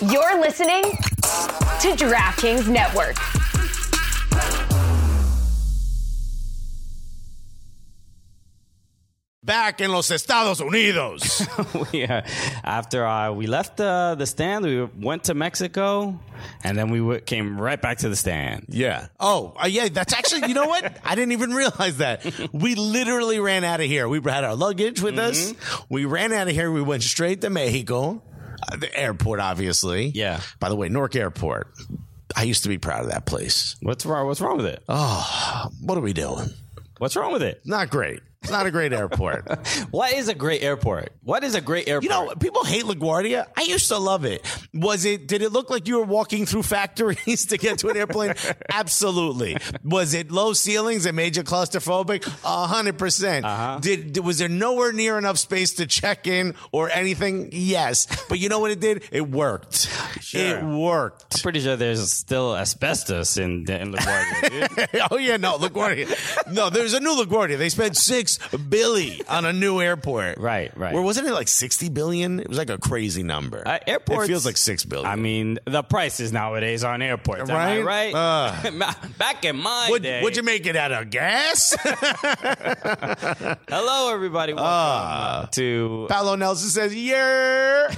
You're listening to DraftKings Network. Back in los Estados Unidos. yeah. After uh, we left the the stand, we went to Mexico, and then we w- came right back to the stand. yeah. Oh, uh, yeah. That's actually, you know what? I didn't even realize that. We literally ran out of here. We had our luggage with us. We ran out of here. We went straight to Mexico, uh, the airport, obviously. Yeah. By the way, Newark Airport. I used to be proud of that place. What's wrong? What's wrong with it? Oh, what are we doing? What's wrong with it? Not great. It's not a great airport. What is a great airport? What is a great airport? You know, people hate LaGuardia. I used to love it. Was it? Did it look like you were walking through factories to get to an airplane? Absolutely. Was it low ceilings that made you claustrophobic? A hundred percent. Uh-huh. Did did- was there nowhere near enough space to check in or anything? Yes. But you know what it did? It worked. It worked. I'm pretty sure there's still asbestos in in LaGuardia. oh yeah, no LaGuardia. no, there's a new LaGuardia. They spent six billy on a new airport. Right, right. Where wasn't it like sixty billion? It was like a crazy number. Uh, airports. It feels like six billion. I mean, the prices nowadays on airports, Right? right? Back in my Would, day. would you make it out of gas? Hello, everybody. Welcome Ah. uh, to Paolo Nelson says, yeah.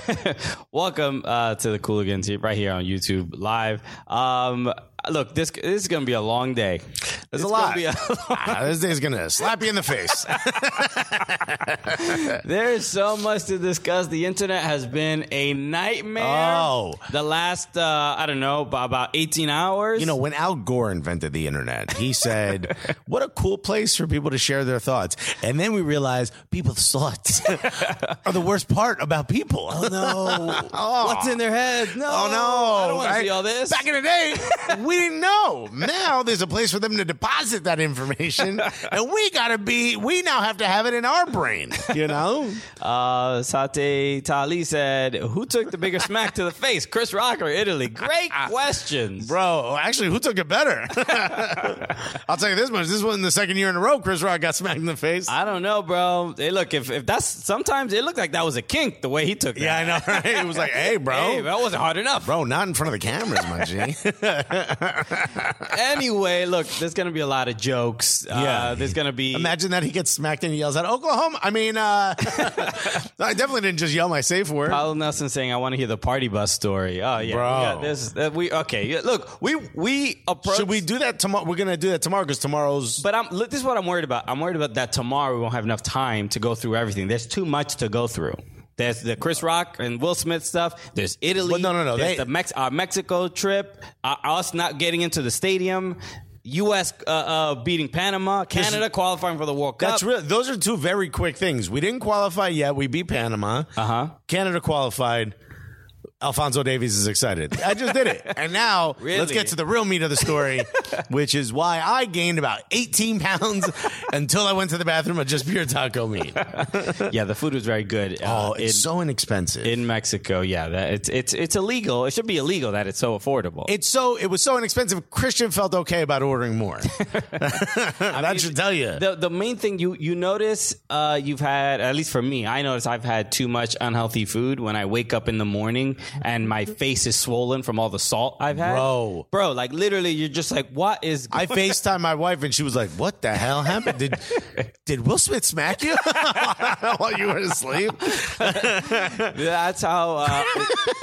welcome uh, to the Cooligans right here on YouTube live. Um, look, this this is gonna be a long day. There's a gonna lot. be a- Ah, this day's going to slap you in the face. There's so much to discuss. The internet has been a nightmare. Oh. the last uh, I don't know about, about 18 hours. you know, when Al Gore invented the internet, he said, what a cool place for people to share their thoughts. And then we realized people's thoughts are the worst part about people. Oh, no, what's in their head? No, Oh no! I don't want to see all this. Back in the day, we didn't know. Now there's a place for them to deposit that information, and we gotta be. We now have to have it in our brain. You know? Uh, Sate Tali said, "Who took the bigger smack to the face, Chris Rock or Italy?" Great questions, Bro, actually, who took it better? I'll tell you this much: this wasn't the second year in a row Chris Rock got smacked in the face. I don't know, bro. Hey, look, if, if that's sometimes it looked like that was a kink the way he took that. yeah, I know. Right? It was like, hey, bro, Hey, that wasn't hard enough. bro, not in front of the cameras, my G. Anyway, look, there's gonna be a lot of jokes. Uh, there's gonna be Imagine that he gets smacked and he yells out Oklahoma. I mean, uh, I definitely didn't just yell my safe word. Paulo Nelson saying, "I want to hear the party bus story." Oh yeah, Bro. got this. Uh, we okay. yeah, Look, we we approach. Should we do that tomorrow? We're gonna do that tomorrow because tomorrow's. But I'm, look, this is what I'm worried about. I'm worried about that tomorrow we won't have enough time to go through everything. There's too much to go through. There's the Chris Rock and Will Smith stuff. There's Italy. Well, no, no, no, There's they- the Mex- our Mexico trip. Uh, us not getting into the stadium. U.S. Uh, uh, beating Panama. Canada qualifying for the World Cup. That's real. Those are two very quick things. We didn't qualify yet. We beat Panama. Uh Uh-huh. Canada qualified. Alfonso Davies is excited. I just did it. And now let's get to the real meat of the story, which is why I gained about 18 pounds until I went to the bathroom of just pure taco meat. yeah, the food was very good. Oh, uh, it's in, so inexpensive. in Mexico. Yeah, that, it's it's it's illegal. It should be illegal that it's so affordable. it's so it was so inexpensive. Christian felt okay about ordering more. that should tell you. the the main thing you you notice uh, you've had at least for me I notice I've had too much unhealthy food when I wake up in the morning and my face is swollen from all the salt I've had Bro. bro like literally you're just like what is I FaceTime my wife and she was like, "What the hell happened? Did did Will Smith smack you while you were asleep?" that's how uh,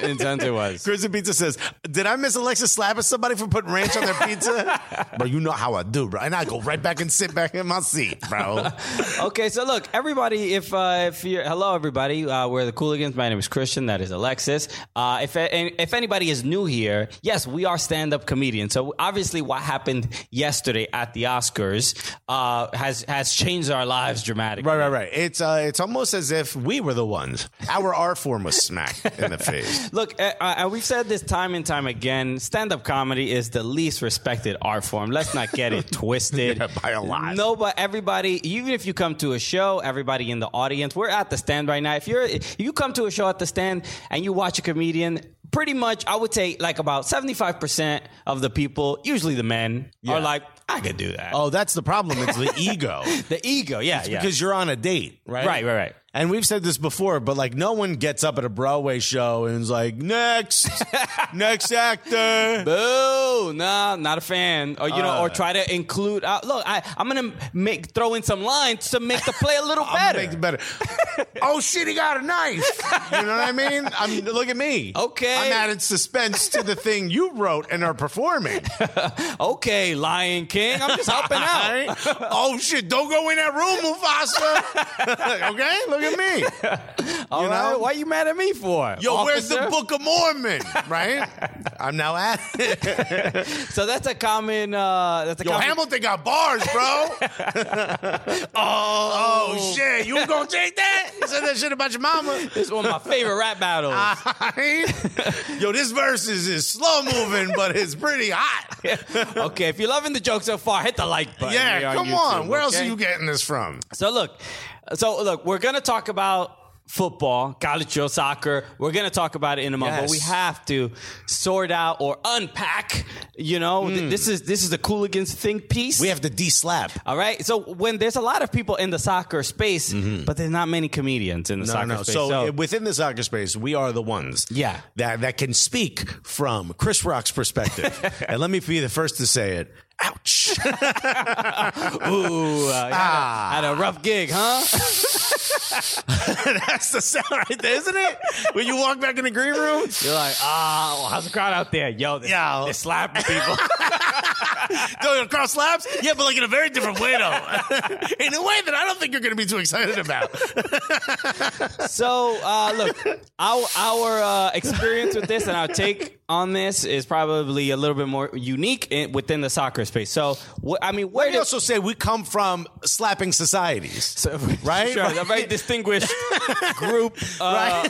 intense it was Chris and Pizza says, "Did I miss Alexa slapping somebody for putting ranch on their pizza?" bro, you know how I do, bro. And I go right back and sit back in my seat, bro. okay, so look, everybody, if uh, if you're hello, everybody, uh, we're the Cooligans. My name is Christian. That is Alexis. Uh, if if anybody is new here, yes, we are stand up comedians. So obviously, what happened yesterday at the Oscars uh, has has changed our lives dramatically. Right, right, right. It's uh, it's almost as if we were the ones. Our art form was smacked in the face. Look, uh, uh, we've said this time and time again. Stand up comedy is the least respected art form. Let's not get it twisted. Yeah, by a lot. No, but everybody, even if you come to a show, everybody in the audience, we're at the stand right now. If you're, if you come to a show at the stand and you watch a comedian, pretty much, I would say like about 75% of the people, usually the men, Yeah. are like, I could do that. Oh, that's the problem. It's the ego. the ego, yeah, yeah. Because you're on a date, right? Right, right, right. And we've said this before, but like no one gets up at a Broadway show and is like, next, next actor. Boo! Nah, not a fan. Or you know, or try to include. Uh, look, I, I'm gonna make throw in some lines to make the play a little better. make it better. oh shit, he got a knife. You know what I mean? I mean, look at me. Okay. I'm adding suspense to the thing you wrote and are performing. okay, Lion King. I'm just helping out. right? Oh shit, don't go in that room, Mufasa. okay, look at me. All You right, know? What you mad at me for? Yo, where's the? Book of Mormon? Right? I'm now at it. So that's a common. Uh, that's a Yo, common. Hamilton got bars, bro. oh, oh, shit. You gonna take that? You said that shit about your mama. This is one of my favorite rap battles. Yo, this verse is, is slow moving, but it's pretty hot. okay, if you're loving the joke so far, hit the like button. Yeah, come YouTube, on. Where else are you getting this from? So look, so look, we're gonna talk about football, college soccer. We're gonna talk about it in a moment, but we have to sort out or unpack. You know, th- mm. this is this is the Cooligans think piece. We have to de-slap. all right. So when there's a lot of people in the soccer space, mm-hmm. but there's not many comedians in the No, soccer no. space. So, within the soccer space, we are the ones, Yeah. that that can speak from Chris Rock's perspective. and let me be the first to say it. Ouch! ooh, uh, Ah. had, a, had a rough gig, huh? That's the sound right there, isn't it? When you walk back in the green room. You're like, ah, well, how's the crowd out there? Yo, they're, Yo. they're slapping people. Going across laps? Yeah, but like in a very different way, though. in a way that I don't think you're going to be too excited about. So, uh, look, our our uh, experience with this and our take on this is probably a little bit more unique in, within the soccer space. So, wh- I mean, where We did also say we come from slapping societies. so, Right? Sure, a very distinguished group. Uh,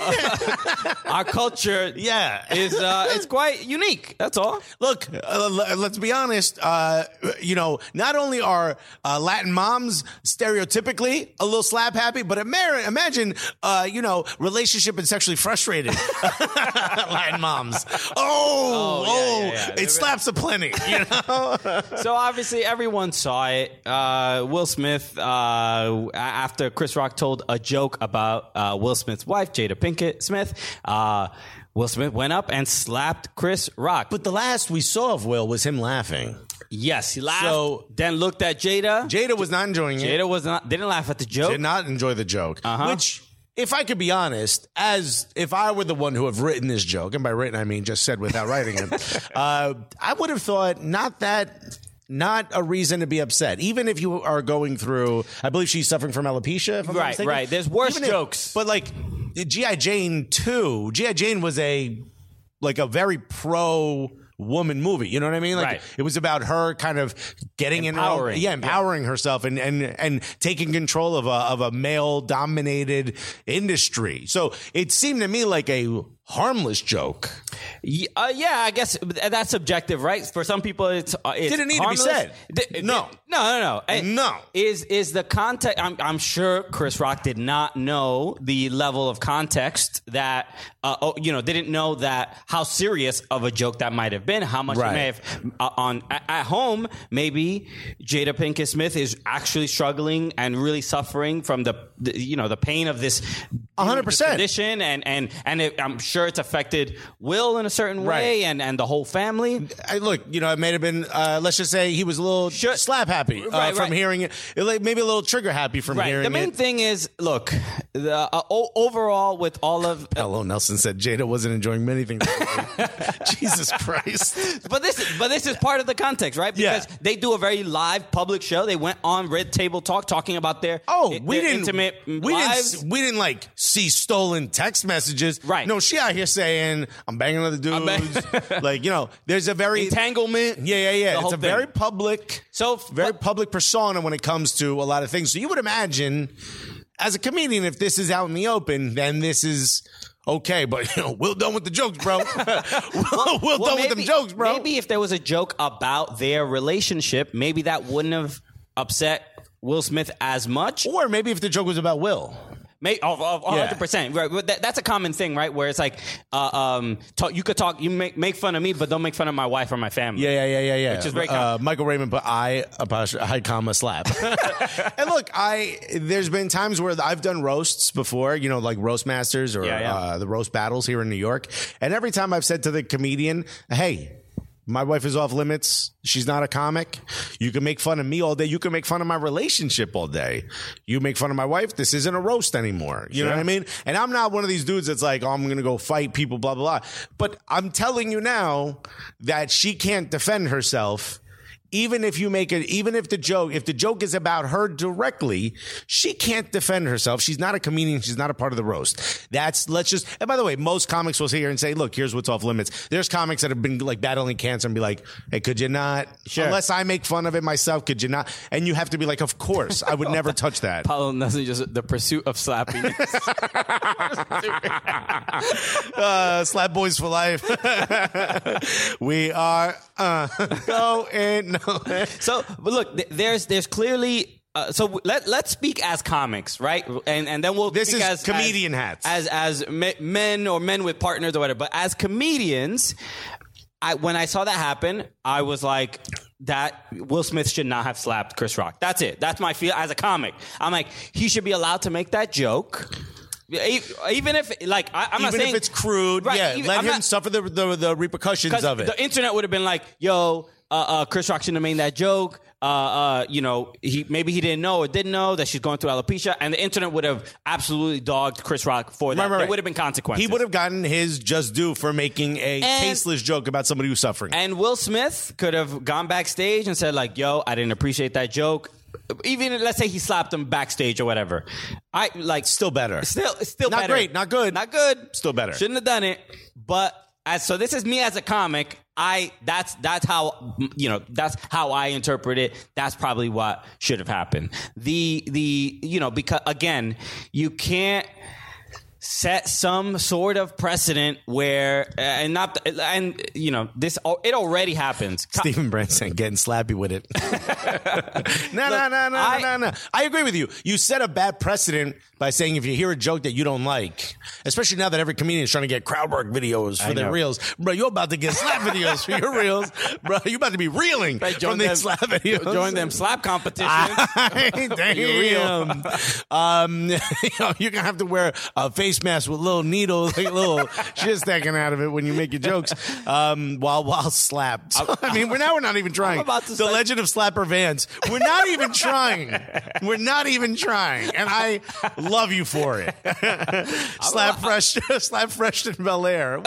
our culture, Yeah. is uh, it's quite unique. That's all. Look, uh, let's be honest. Uh, you know, not only are uh, Latin moms stereotypically a little slap happy, but ima- imagine, uh, you know, relationship and sexually frustrated Latin moms. Oh, yeah, oh, yeah, yeah. it slaps a plenty You know, So obviously everyone saw it. Uh, Will Smith, uh, after Chris Rock told a joke about uh, Will Smith's wife, Jada Pinkett Smith, uh, Will Smith went up and slapped Chris Rock. but the last we saw of Will was him laughing. yes, he laughed. So- then looked at Jada. Jada was not enjoying it. Jada was not didn't laugh at the joke. did not enjoy the joke. Uh-huh. Which, if I could be honest, as if I were the one who have written this joke, and by written I mean just said without writing it, uh, I would have thought not that. Not a reason to be upset, even if you are going through. I believe she's suffering from alopecia. If I'm Right, right. There's worse Even if- jokes. but like GI Jane two, GI Jane was a like a very pro woman movie. You know what I mean? Like Right. it was about her kind of getting in her own, Empowering. yeah, empowering herself and and and taking control of a of a male dominated industry. So it seemed to me like a harmless joke. Y- uh, yeah, I guess that's subjective, right? For some people, it's, uh, it's Didn't need to be said. Di- No. no, no, no, No. Is is the context? I'm, I'm sure Chris Rock did not know the level of context that, uh, oh, you know, didn't know that how serious of a joke that might have been. How much Right. it may have uh, on at, home. Maybe Jada Pinkett Smith is actually struggling and really suffering from the, the you know the pain of this. Hundred this percent. condition and and and it, I'm sure it's affected Will in a certain way Right. and and the whole family. I, look, you know, it may have been. Uh, let's just say he was a little Sure. slap happy uh, Right, from right. hearing it. Like, Maybe a little trigger happy from Right. hearing The main it. thing is, look, the uh, o- overall with all of Hello, Nelson said Jada wasn't enjoying many things. Jesus Christ. but this but this is part of the context, right? Yeah. Because they do a very live public show. They went on Red Table Talk talking about their Oh, their we didn't. intimate we lives. didn't. We didn't like see stolen text messages. Right. No, she out here saying I'm banging other dudes. bang- like you know, there's a very Entanglement. Yeah, yeah, yeah. It's a thing. very public, So, very but- public persona when it comes to a lot of things. So you would imagine, as a comedian, if this is out in the open, then this is. Okay, but you know, we'll done with the jokes, bro. We'll Well, done with them jokes, bro. Maybe if there was a joke about their relationship, maybe that wouldn't have upset Will Smith as much. Or maybe if the joke was about Will. Make of of Yeah. hundred percent right. But that, that's a common thing, right? Where it's like, uh, um, talk, you could talk, you make make fun of me, but don't make fun of my wife or my family. Yeah, yeah, yeah, yeah, yeah. Which is very uh. Michael Raymond put I apostrophe I comma slap. and look, I there's been times where I've done roasts before, you know, like roast masters or Yeah, yeah. Uh, the roast battles here in New York, and every time I've said to the comedian, "Hey." My wife is off limits. She's not a comic. You can make fun of me all day. You can make fun of my relationship all day. You make fun of my wife. This isn't a roast anymore. You know what I mean? And I'm not one of these dudes that's like, oh, I'm going to go fight people, blah, blah, blah. But I'm telling you now that she can't defend herself. Even if you make it, even if the joke, if the joke is about her directly, she can't defend herself. She's not a comedian. She's not a part of the roast. That's, let's just, and by the way, most comics will sit here and say, look, here's what's off limits. There's comics that have been like battling cancer and be like, hey, could you not, Sure. unless I make fun of it myself, could you not? And you have to be like, of course, I would never touch that. Paulo Nelson just the pursuit of slapping. uh, slap boys for life. we are uh, going. No. so, but look, th- there's there's clearly. Uh, so let let's speak as comics, right? And and then we'll This speak is as comedian as, hats. as as men or men with partners or whatever. But as comedians, I when I saw that happen, I was like. That Will Smith should not have slapped Chris Rock. That's it. That's my feel as a comic. I'm like, he should be allowed to make that joke. Even if, like, I, I'm not saying if it's crude, Right, yeah, even- let I'm him not- suffer the, the the repercussions of it. the internet would have been like, "Yo, uh, uh, Chris Rock shouldn't have made that joke." Uh, uh, you know, he maybe he didn't know or didn't know that she's going through alopecia, and the internet would have absolutely dogged Chris Rock for that. Right, right, There right. would have been consequences. He would have gotten his just due for making a And- tasteless joke about somebody who's suffering. And Will Smith could have gone backstage and said, like, yo, I didn't appreciate that joke. Even let's say he slapped him backstage or whatever. I like Still better. Still still Not better. great, not good. Not good. Still better. Shouldn't have done it. But as so this is me as a comic. I that's that's how you know that's how I interpret it. That's probably what should have happened. The the you know because again you can't set some sort of precedent where and not and you know this it already happens. Stephen Branson getting slappy with it. no, no, no, no, I- no, no. I agree with you. You set a bad precedent by saying if you hear a joke that you don't like, especially now that every comedian is trying to get crowd work videos for I their know. reels, bro. You're about to get slap videos for your reels, bro. You're about to be reeling Right, from these slap videos. Join them slap competitions. Damn. Um, you know, you're gonna have to wear a face mask with little needles, like little shit sticking out of it when you make your jokes. Um, while while slapped. So, I mean, we're now we're not even trying. the say- Legend of Slapper Vans. We're not even trying. We're not even trying, and I love you for it. slap fresh, slap fresh in Bel Air.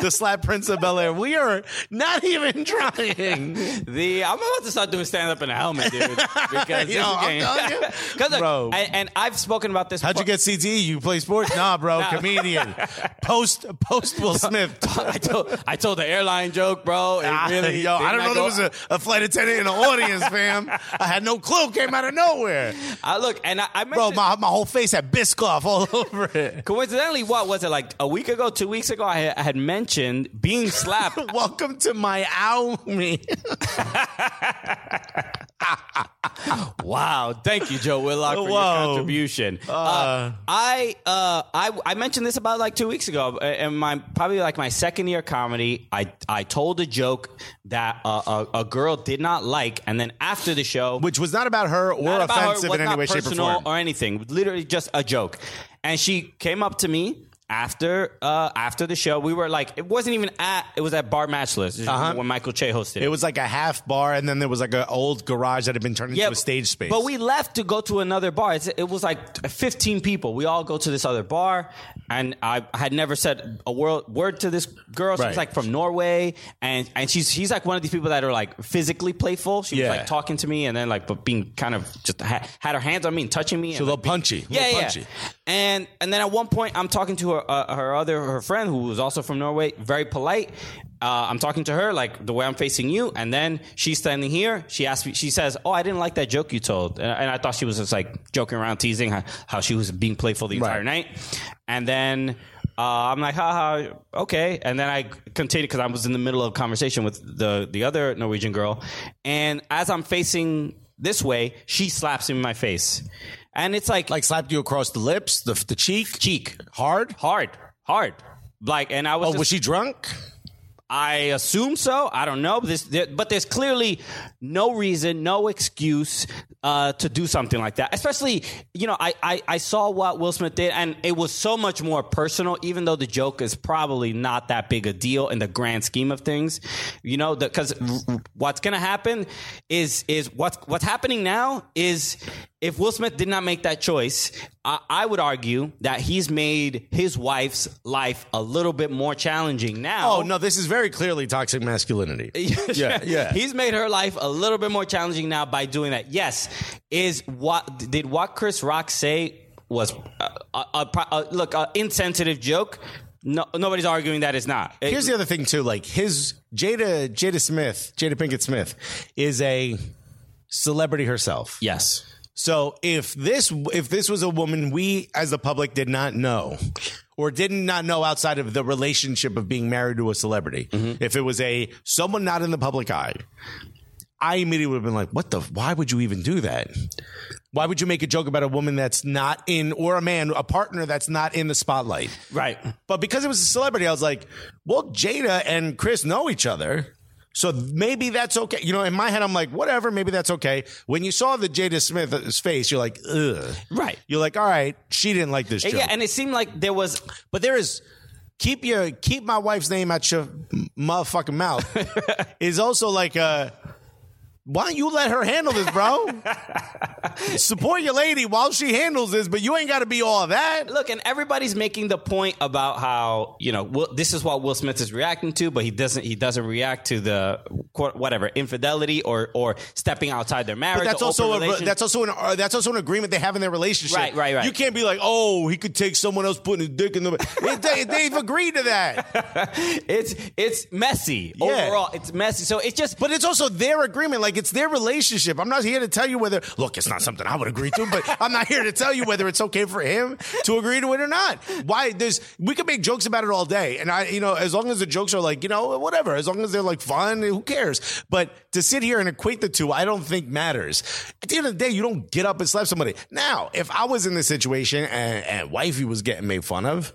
The slap Prince of Bel Air. We are not even trying. The I'm about to start doing stand up in a helmet, dude. Because Yo, I'm telling you. 'Cause Bro. and, and I've spoken about this. How'd you get CTE? You play sports? Nah, bro, Nah. comedian. Post post Will Smith. I told I told the airline joke, bro. It Ah, really yo, I don't know go- there was a, a flight attendant in the audience, fam. I had no clue. Came out of nowhere, I look and I, I bro. My my whole face had Biscoff all over it. coincidentally, what was it like a week ago, two weeks ago? I, I had mentioned being slapped. Welcome to my Miami. Wow, thank you, Joe Willock, for your Whoa. contribution. Uh, I, uh, I I mentioned this about like two weeks ago, uh, in my probably like my second year comedy. I I told a joke that uh, a, a girl did not like, and then after the show, Which was not about her or not about her, offensive in any way, shape, or form. or anything. Literally just a joke. And she came up to me after uh, after the show. We were like, it wasn't even at. It was at Bar Matchless Uh-huh. when Michael Che hosted. It was like a half bar, and then there was like an old garage that had been turned into a stage space. But we left to go to another bar. It's, it was like 15 people. We all go to this other bar, and I had never said a word, word to this girl. She Right. like from Norway, and and she's she's like one of these people that are like physically playful. She Yeah. was like talking to me, and then like but being kind of just ha- had her hands on me and touching me. So and, a little like, being- punchy, Yeah, little yeah. punchy. And and then at one point, I'm talking to her uh, her other her friend who was also from Norway, very polite. Uh, I'm talking to her like the way I'm facing you, and then she's standing here. She asked me. She says, "Oh, I didn't like that joke you told," and, and I thought she was just like joking around, teasing how, how she was being playful the entire night. And then uh, I'm like, haha, okay. And then I continued because I was in the middle of a conversation with the the other Norwegian girl, and as I'm facing this way, she slaps him in my face. and it's like Like slapped you across the lips, the the cheek, cheek hard. hard, hard. Like, and I was Oh, just- was she drunk? I assume so. I don't know. This, there, but there's clearly no reason, no excuse uh, to do something like that. Especially, you know, I, I I saw what Will Smith did, and it was so much more personal. Even though the joke is probably not that big a deal in the grand scheme of things, you know, because what's gonna happen is is what's what's happening now is if Will Smith did not make that choice, I, I would argue that he's made his wife's life a little bit more challenging now. Oh no, this is very clearly toxic masculinity. yeah, yeah. He's made her life a little bit more challenging now by doing that. Yes, is what did what Chris Rock say was a, a, a, look a insensitive joke. No, nobody's arguing that it's not. It- Here's the other thing too. Like his Jada Jada Smith, Jada Pinkett Smith, is a celebrity herself. yes. So if this if this was a woman we as the public did not know or did not know outside of the relationship of being married to a celebrity, mm-hmm. if it was a someone not in the public eye, I immediately would have been like, "What the? Why would you even do that? Why would you make a joke about a woman that's not in or a man, a partner that's not in the spotlight?" Right. But because it was a celebrity, I was like, well, Jada and Chris know each other. So maybe that's okay. You know, in my head, I'm like, whatever, maybe that's okay. When you saw the Jada Smith's face, you're like, ugh. Right. You're like, all right, she didn't like this joke. Yeah, and it seemed like there was but there is keep your keep my wife's name out your motherfucking mouth is also like uh why don't you let her handle this, bro? Support your lady while she handles this, but you ain't got to be all that. look, and everybody's making the point about how you know Will, this is what Will Smith is reacting to, but he doesn't. He doesn't react to the whatever infidelity or or stepping outside their marriage. But that's also a, that's also an uh, that's also an agreement they have in their relationship. Right, right, right. You can't be like, oh, he could take someone else putting his dick in the. they, they've agreed to that, it's it's messy Yeah. overall. It's messy. So it's just but it's also their agreement. Like it's their relationship. I'm not here to tell you whether. Look, it's not something I would agree to, but I'm not here to tell you whether it's okay for him to agree to it or not. Why? There's we could make jokes about it all day, and I, you know, as long as the jokes are like, you know, whatever. As long as they're like fun, who cares? But to sit here and equate the two, I don't think matters. At the end of the day, you don't get up and slap somebody. Now, if I was in this situation and, and wifey was getting made fun of.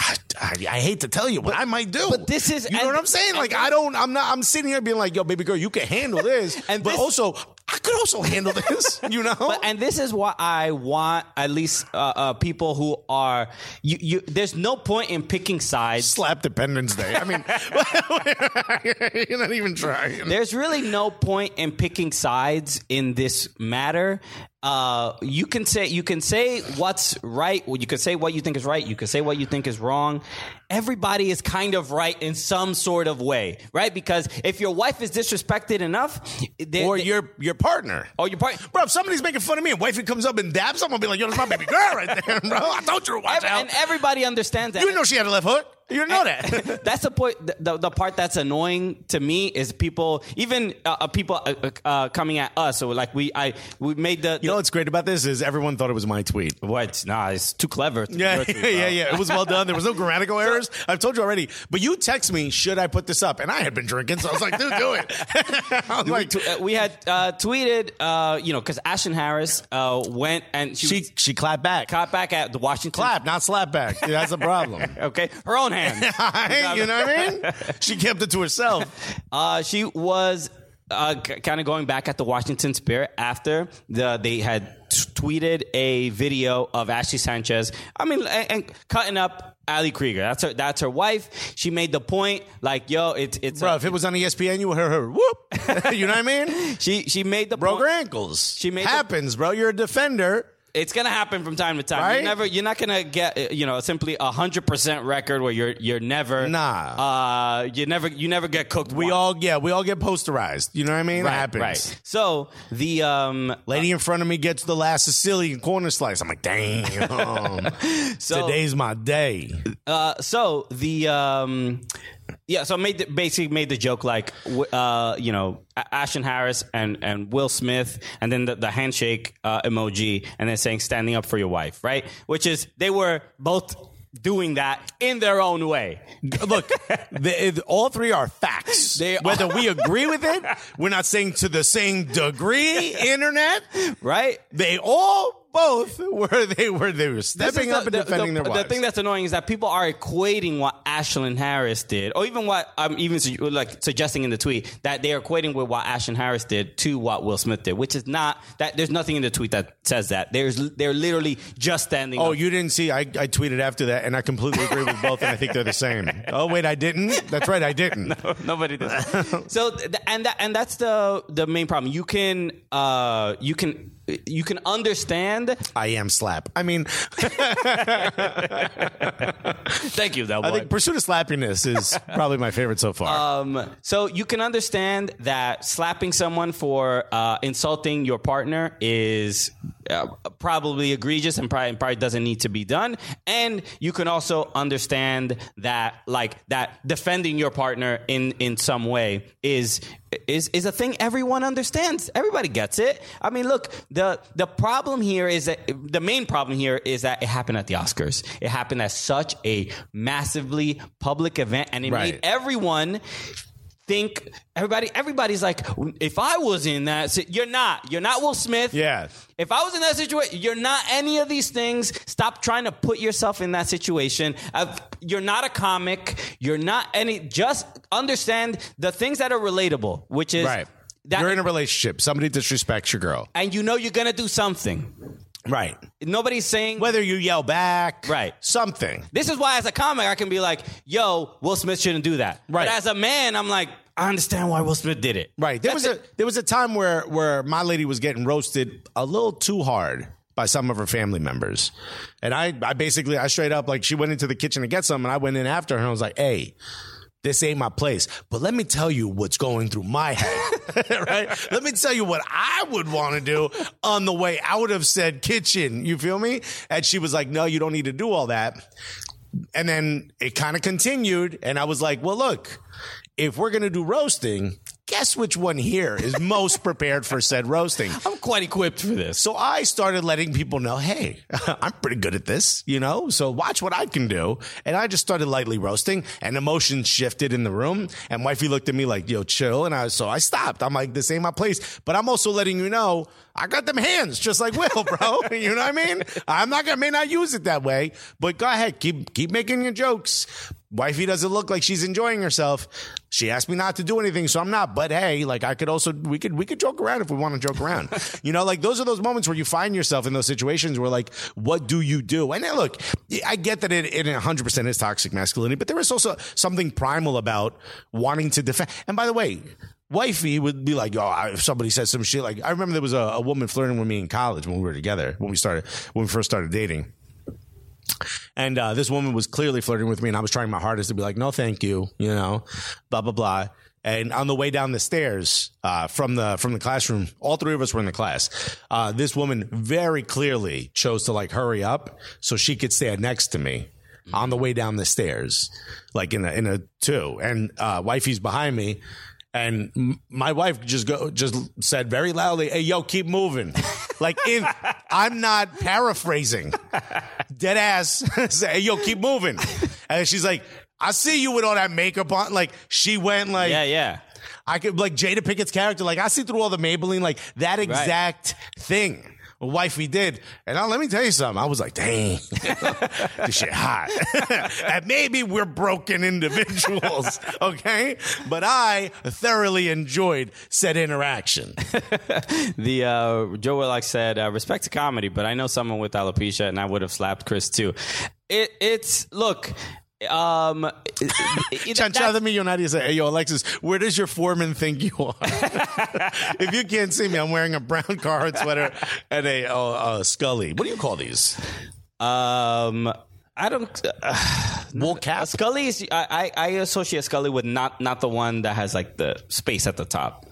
I, I, I hate to tell you what I might do. but this is- you know and- what I'm saying? Like I don't, I'm not, I'm sitting here being like, yo, baby girl, you can handle this, And but this- also I could also handle this. You know? But, and this is what I want at least uh, uh, people who are you, you. There's no point in picking sides. Slap Dependence Day. I mean, you're not even trying. There's really no point in picking sides in this matter. Uh, you can say you can say what's right. You can say what you think is right. You can say what you think is wrong. Everybody is kind of right in some sort of way, right? Because if your wife is disrespected enough, they- Or they- your your partner. or your partner, Bro, if somebody's making fun of me and wifey comes up and dabs, I'm gonna be like, yo, that's my baby girl right there, bro. I told you to watch Every- out. and everybody understands that. you didn't know she had a left hook. You know that. that's the point. The, the, part that's annoying to me is people, even uh, uh, people uh, uh, coming at us. So like we, I, we made the. you know what's great about this is everyone thought it was my tweet. what? Nah, it's too clever. to Yeah, your yeah, tweet, yeah, It was well done. There was no grammatical errors. I've told you already. But you text me, should I put this up? And I had been drinking, so I was like, dude, do it. I was like, Tw- uh, we had uh, tweeted, uh, you know, because Ashlyn Harris uh, went and she, she she clapped back. caught back at the Washington. Clap, not slap back. That's the problem. Okay, her own hand. you know what I mean? She kept it to herself. Uh, she was uh, k- kind of going back at the Washington Spirit after the they had t- tweeted a video of Ashley Sanchez. I mean, and, and cutting up Ali Krieger. That's her. That's her wife. She made the point, like, yo, it's it's. Bro, a- if it was on ESPN, you would hear her whoop. you know what I mean? she she made the Broke point. her ankles. She made the- happens, bro. You're a defender. It's gonna happen from time to time. Right? You're never. You're not gonna get uh, you know simply a hundred percent record where you're you're never. Nah. Uh, you never you never get cooked. We once. all, yeah, we all get posterized. You know what I mean? right, it happens. right. So the um Lady in front of me gets the last Sicilian corner slice. I'm like, damn. so Today's my day. Uh, so the um, yeah, so I made the, basically made the joke like uh, you know Ashlyn Harris and and Will Smith, and then the, the handshake uh, emoji, and then saying standing up for your wife, right? Which is they were both doing that in their own way. Look, the, all three are facts. They Whether we agree with it, we're not saying to the same degree, internet. Right? They all both were they were they were stepping the- up and the- defending the, their The thing that's annoying is that people are equating what Ashlyn Harris did, or even what I'm even su- like suggesting in the tweet that they are equating with what Ashlyn Harris did to what Will Smith did, which is not that. There's nothing in the tweet that says that. There's they're literally just standing. Oh, up. you didn't see? I, I tweeted after that, and I completely agree with both, and I think they're the same. Oh, wait, I didn't. That's right, I didn't. Nobody did. so and that and that's the the main problem. You can uh you can you can understand. I am slap. I mean, Thank you, though. I think Pursuit of Slappiness is probably my favorite so far. Um, so you can understand that slapping someone for uh, insulting your partner is uh, probably egregious and probably, probably doesn't need to be done. And you can also understand that like that defending your partner in in some way is is is a thing everyone understands. Everybody gets it. I mean, look, the the problem here is that the main problem here is that it happened at the Oscars. It happened at such a massively public event, and it Right. made everyone think everybody everybody's like if i was in that si- you're not you're not will smith Yeah. if i was in that situation you're not any of these things stop trying to put yourself in that situation uh, you're not a comic you're not any just understand the things that are relatable which is right. that You're in a relationship. Somebody disrespects your girl. and you know you're gonna do something Right. nobody's saying Whether you yell back. Right. Something. This is why, as a comic, I can be like, "Yo, Will Smith shouldn't do that." Right. But as a man, I'm like, I understand why Will Smith did it. Right. There That's was a it. there was a time where where my lady was getting roasted a little too hard by some of her family members. And I I basically I straight up like she went into the kitchen to get some and I went in after her and I was like, "Hey, this ain't my place. But let me tell you what's going through my head, right? Let me tell you what I would want to do on the way out of said kitchen. You feel me? And she was like, no, you don't need to do all that. And then it kind of continued. And I was like, well, look, if we're going to do roasting, guess which one here is most prepared for said roasting? I'm quite equipped for this. So I started letting people know, hey, I'm pretty good at this, you know? So watch what I can do. And I just started lightly roasting and emotions shifted in the room. And wifey looked at me like, yo, chill. And I, so I stopped. I'm like, this ain't my place. But I'm also letting you know, I got them hands just like Will, bro. you know what I mean? I'm not gonna, may not use it that way, but go ahead. Keep, keep making your jokes. Wifey doesn't look like she's enjoying herself. She asked me not to do anything, so I'm not. But hey, like I could also we could we could joke around if we want to joke around. you know, like those are those moments where you find yourself in those situations where like, what do you do? And then look, I get that it, it 100% is toxic masculinity, but there is also something primal about wanting to defend. And by the way. Wifey would be like, oh, if somebody says some shit, like I remember there was a, a woman flirting with me in college when we were together, when we started, when we first started dating. And uh, this woman was clearly flirting with me, and I was trying my hardest to be like, no, thank you, you know, blah blah blah. And on the way down the stairs uh, from the from the classroom, all three of us were in the class. Uh, this woman very clearly chose to like hurry up so she could stand next to me on the way down the stairs, like in a in a two. And uh, wifey's behind me, and my wife just go just said very loudly, "Hey, yo, keep moving." like in, I'm not paraphrasing. Dead ass. say, "Hey, yo, keep moving." And she's like, "I see you with all that makeup on." Like she went like, Yeah, yeah. I could like Jada Pinkett's character. Like I see through all the Maybelline, like that exact thing. Wifey did, and now let me tell you something. I was like, "Dang, this shit hot." and maybe we're broken individuals, okay? But I thoroughly enjoyed said interaction. The uh, Joe Willock said, uh, "Respect to comedy," but I know someone with alopecia, and I would have slapped Chris too. It, it's look. Um, Chanchada Millonaria say, "Hey, yo, Alexis, where does your foreman think you are?" if you can't see me, I'm wearing a brown Carhartt sweater and a, uh, a Scully. What do you call these? um, I don't. Uh, Wool cap. Scully is. I, I I associate Scully with not not the one that has like the space at the top.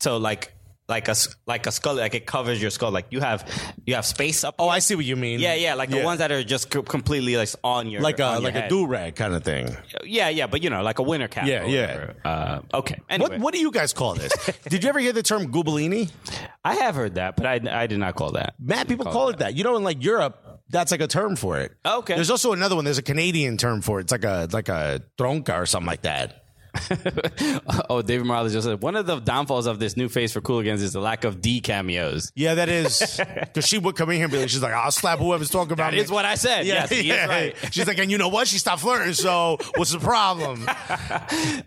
So like like a like a skull like it covers your skull. Like you have you have space up. Oh, I see what you mean. yeah, yeah, like the ones that are just co- completely like on your like a like a do rag kind of thing. Yeah, yeah, but you know, like a winter cap. Yeah, yeah. Uh, okay. Anyway, What what do you guys call this? Did you ever hear the term goobellini? I have heard that, but I, I did not call that. Mad people call it that. You know, in like Europe, that's like a term for it. Okay. There's also another one. There's a Canadian term for it. It's like a like a tronca or something like that. oh, David Morales just said one of the downfalls of this new face for Cooligans is the lack of D cameos. Yeah, that is because she would come in here and be like, she's like, I'll slap whoever's talking about me. is what I said. yes, he is right. She's like, and you know what? She stopped flirting. So what's the problem?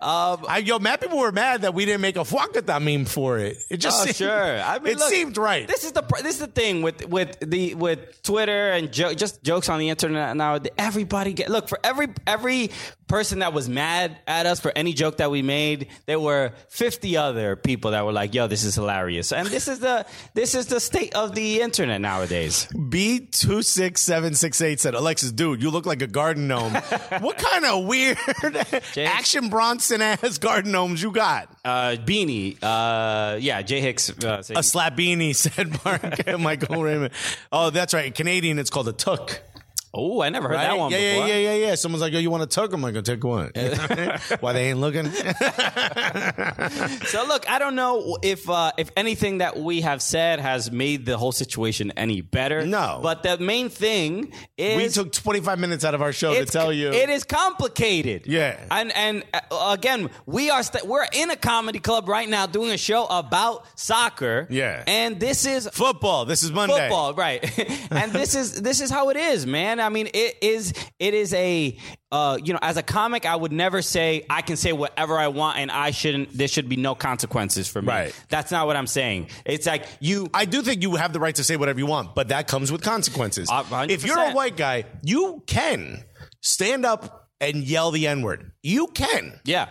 um, I, yo, mad people were mad that we didn't make a fuacata meme for it. It just Oh, seemed, sure. I mean, it look, seemed right. This is the this is the thing with with the with Twitter and jo- just jokes on the internet now. Everybody get look for every every person that was mad at us for any joke that we made. There were fifty other people that were like, "Yo, this is hilarious," and this is the this is the state of the internet nowadays. B two six seven six eight said, Alexis, dude, you look like a garden gnome. what kind of weird action Bronson ass garden gnomes you got? Uh, Beanie, uh, yeah, Jay Hicks. Uh, A slap beanie, said Mark Michael Raymond. Oh, that's right. Canadian, it's called a tuck. Oh, I never heard that one yeah, before. yeah, yeah, yeah, yeah. Someone's like, "Oh, you want a tuck?" I'm like, "I'll take one." Why they ain't looking? So look, I don't know if uh, if anything that we have said has made the whole situation any better. No. but the main thing is we took 25 minutes out of our show to tell you. it is complicated. Yeah. and and uh, again, we are st- we're in a comedy club right now doing a show about soccer. Yeah. and this is football. This is Monday. football, right? and this is this is how it is, man. I mean, it is it is a uh, you know, as a comic, I would never say I can say whatever I want and I shouldn't. There should be no consequences for me. Right. That's not what I'm saying. It's like you. I do think you have the right to say whatever you want, but that comes with consequences. Uh, 100%. if you're a white guy, you can stand up and yell the N word. You can. yeah.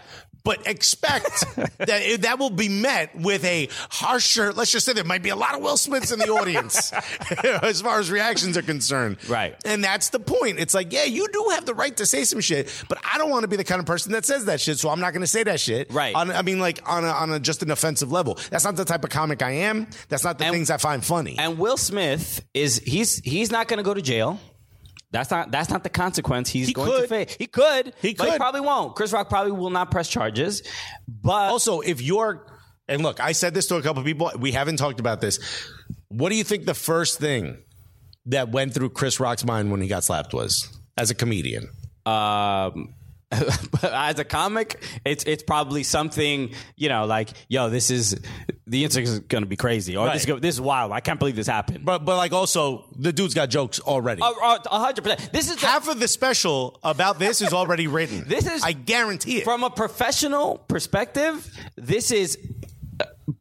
But expect that that will be met with a harsher. Let's just say there might be a lot of Will Smiths in the audience, as far as reactions are concerned. Right. and that's the point. It's like, yeah, you do have the right to say some shit, but I don't want to be the kind of person that says that shit, so I'm not going to say that shit. Right. On, I mean, like on a, on a just an offensive level. That's not the type of comic I am. That's not the And- things I find funny. And Will Smith is he's he's not going to go to jail. That's not that's not the consequence he's He going could. to face. He could. He but he probably won't. Chris Rock probably will not press charges. But Also, if you're, and look, I said this to a couple people. We haven't talked about this. What do you think the first thing that went through Chris Rock's mind when he got slapped was as a comedian? um as a comic, it's it's probably something you know like yo, this is the internet is going to be crazy or this is go- this is wild. I can't believe this happened. But but like also the dude's got jokes already. Uh, uh, A hundred percent. This is the- Half of the special about this is already written. This is- I guarantee it. from a professional perspective. This is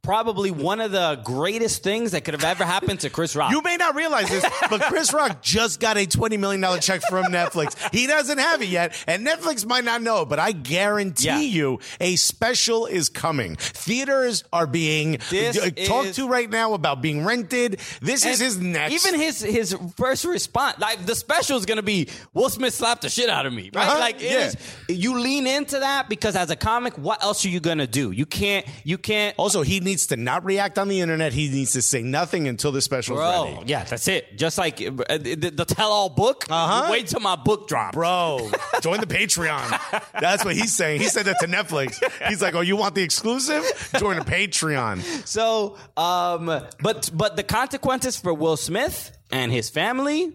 probably one of the greatest things that could have ever happened to Chris Rock. you may not realize this, but Chris Rock just got a $20 million check from Netflix. He doesn't have it yet, and Netflix might not know, but I guarantee Yeah. you a special is coming. Theaters are being This uh, talked is- to right now about being rented. This is his next. Even his his first response, like the special is gonna be Will Smith slapped the shit out of me, right? Uh-huh, Like yeah. is- you lean into that because as a comic, what else are you gonna do? You can't you can't. also, he needs to not react on the internet. He needs to say nothing until the special's Bro, ready. yeah, that's it. Just like uh, the, the tell-all book. Uh-huh. Wait till my book drops. Bro, join the Patreon. That's what he's saying. He said that to Netflix. He's like, "Oh, you want the exclusive? Join the Patreon." So, um, but but the consequences for Will Smith and his family,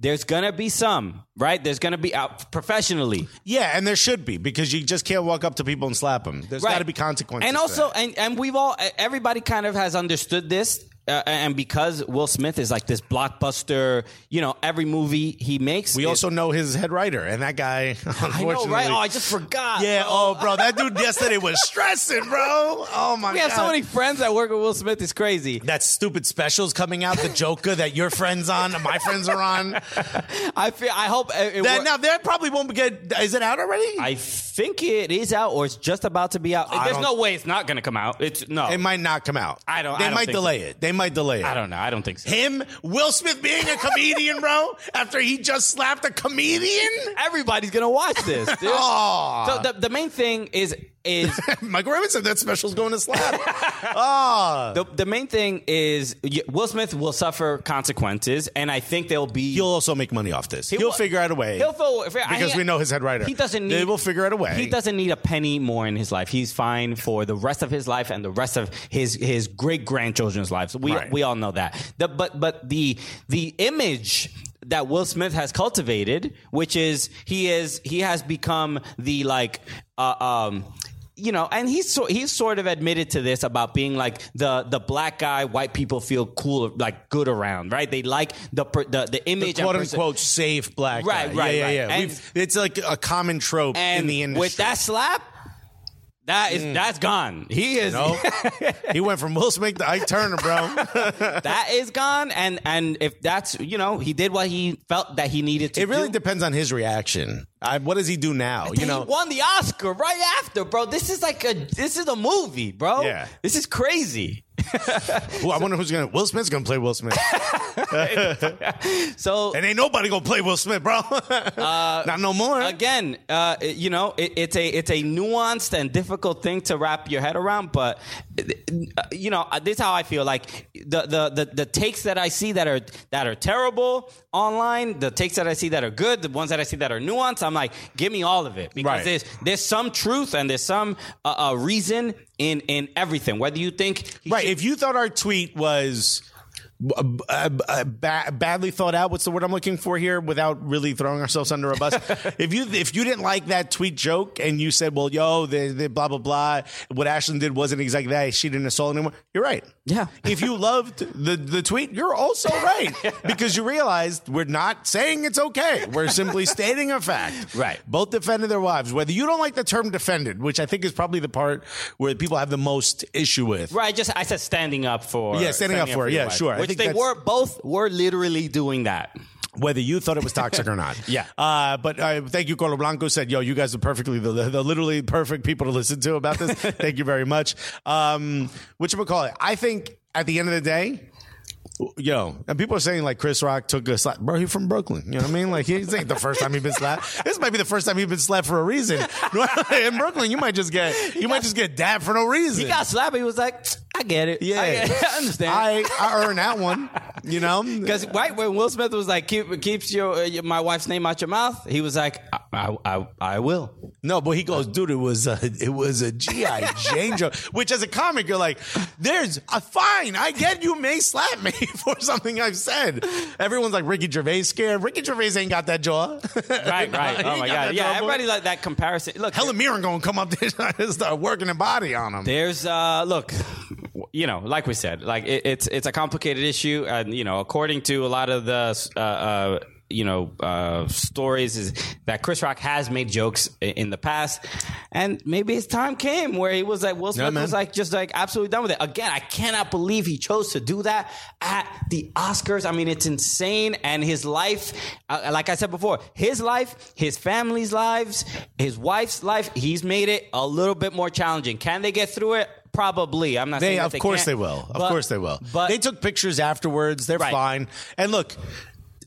there's gonna be some, right? There's gonna be out professionally. Yeah, and there should be because you just can't walk up to people and slap them. There's Right. got to be consequences. And also, and, and we've all, everybody kind of has understood this. Uh, and because Will Smith is like this blockbuster, you know, every movie he makes. we is- also know his head writer, and that guy. I know, right? Oh, I just forgot. yeah. Oh, bro, that dude yesterday was stressing, bro. Oh my God. we god. have so many friends that work with Will Smith. It's crazy. that stupid specials coming out, the Joker that your friends on, my friends are on. I feel. I hope. It, That wor- now that probably won't get. Is it out already? I think it is out, or it's just about to be out. I There's no way it's not going to come out. It's no. it might not come out. I don't- They I don't might delay it. They might delay it. I don't know. I don't think so. Him, Will Smith being a comedian, bro, after he just slapped a comedian. Everybody's gonna watch this, dude. Aw. So the, the main thing is is Michael Raymond said that special's going to slap. oh. the, the main thing is Will Smith will suffer consequences, and I think there'll be He'll also make money off this. He will will- figure out a way. He'll feel because he- we know his head writer. He doesn't need. They will figure out a way. He doesn't need a penny more in his life. He's fine for the rest of his life and the rest of his his great grandchildren's lives. We Right. we all know that. The, but but the the image that Will Smith has cultivated, which is he is he has become the like uh, um you know, and he's so, he's sort of admitted to this about being like the the black guy white people feel cool like good around, right? They like the the, the image The quote unquote safe black Right, guy. right, yeah, right. yeah, yeah. And- We've- it's like a common trope and in the industry. with that slap, that is mm. that's gone. He is no, he went from Will Smith to Ike Turner, bro. that is gone, and and if that's you know he did what he felt that he needed to. It really do. depends on his reaction. I, what does he do now? You he know, won the Oscar right after, bro. This is like a this is a movie, bro. Yeah. this is crazy. Ooh, I wonder who's gonna. Will Smith's gonna play Will Smith, So and ain't nobody gonna play Will Smith, bro. Not no more. again, uh, you know, it, it's a it's a nuanced and difficult thing to wrap your head around. But uh, you know, this is how I feel. Like the, the the the takes that I see that are that are terrible online, the takes that I see that are good, the ones that I see that are nuanced. I'm like, give me all of it because Right. there's there's some truth and there's some uh, uh, reason in in everything. Whether you think Right. should- If you thought our tweet was uh, uh, uh, ba- badly thought out, what's the word I'm looking for here? Without really throwing ourselves under a bus. if you if you didn't like that tweet joke and you said, "Well, yo, the, the blah blah blah," what Ashlyn did wasn't exactly that. She didn't assault anyone. You're right. Yeah. if you loved the the tweet, you're also right because you realized we're not saying it's okay. We're simply stating a fact. Right. Both defended their wives. Whether you don't like the term "defended," which I think is probably the part where people have the most issue with. Right, just I said standing up for Yeah, standing up for it. Yeah, wife. sure. I Which they were both were literally doing that. whether you thought it was toxic or not. Yeah. Uh, but uh, thank you, Carlo Blanco said, yo, you guys are perfectly, the, the literally perfect people to listen to about this. thank you very much. Um, what you call it? I think at the end of the day, Yo, and people are saying like Chris Rock took a slap. Bro, he from Brooklyn. You know what I mean? Like, he's ain't the first time he's been slapped. This might be the first time he's been slapped for a reason. In Brooklyn, you might just get, you might just get dabbed for no reason. He got slapped. He was like, I get it. yeah. I, get it. I understand. I, I earned that one, you know? because right when Will Smith was like, Keep, keeps your, uh, your my wife's name out your mouth, he was like, I, I, I, I will. No, but he goes, dude, it was a, it was a GI Jane joke. Which, as a comic, you're like, there's a fine. I get you may slap me for something I've said. Everyone's like Ricky Gervais scared. Ricky Gervais ain't got that jaw. Right, right. Oh my god. Yeah, everybody like that comparison. Look, Helen Mirren gonna come up there and start working the body on him. There's uh look, you know, like we said, like it, it's it's a complicated issue, and you know, according to a lot of the uh, uh you know uh stories is that Chris Rock has made jokes in the past, and maybe his time came where he was like Will Smith man. was like just like absolutely done with it. Again, I cannot believe he chose to do that at the Oscars. I mean, it's insane, and his life, uh, like I said before, his life, his family's lives, his wife's life, he's made it a little bit more challenging. Can they get through it? Probably. I'm not They, saying that of they course can't, they will. Of but- course they will. But they took pictures afterwards. They're Right. fine. And look,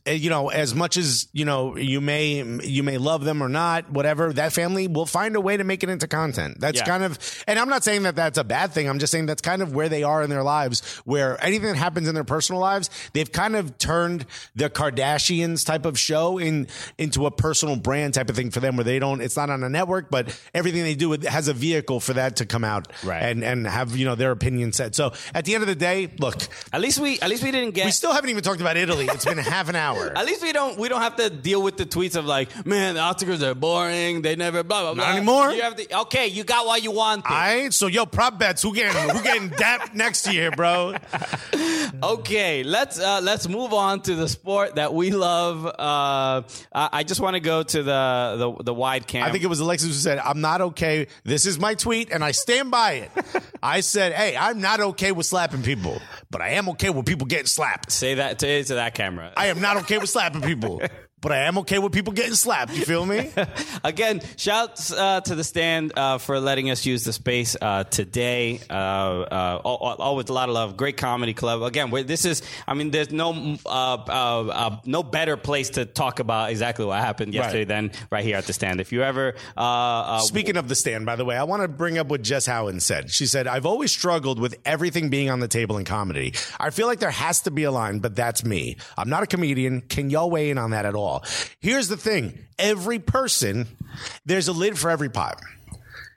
Eh, you know, as much as you know, you may you may love them or not, whatever. That family will find a way to make it into content. That's Yeah. kind of, and I'm not saying that that's a bad thing. I'm just saying that's kind of where they are in their lives. Where anything that happens in their personal lives, they've kind of turned the Kardashians type of show in into a personal brand type of thing for them, where they don't. It's not on a network, but everything they do has a vehicle for that to come out Right. and and have you know their opinion said. So at the end of the day, look, at least we at least we didn't get we still haven't even talked about Italy. It's been half an hour. At least we don't we don't have to deal with the tweets of like, man, the Oscars are boring. They never blah blah blah. Not anymore. You have to, okay, you got what you want. All right, so yo, prop bets. Who getting who getting dapped next year, bro? Okay, let's uh, let's move on to the sport that we love. Uh, I, I just want to go to the, the the wide cam. I think it was Alexis who said, "I'm not okay. This is my tweet, and I stand by it." I said, "Hey, I'm not okay with slapping people, but I am okay with people getting slapped. say that to, to that camera. I am not okay with slapping people, but I am okay with people getting slapped. You feel me? Again, shouts uh, to the stand uh, for letting us use the space uh, today. Uh, uh, al- al- always a lot of love. Great comedy club. Again, this is. I mean, there's no uh, uh, uh, no better place to talk about exactly what happened yesterday Right. than right here at the stand. If you ever uh, uh, Speaking of the stand, by the way, I want to bring up what Jess Howen said. She said, I've always struggled with everything being on the table in comedy. I feel like there has to be a line, but that's me. I'm not a comedian. Can y'all weigh in on that at all? Here's the thing every person, there's a lid for every pot.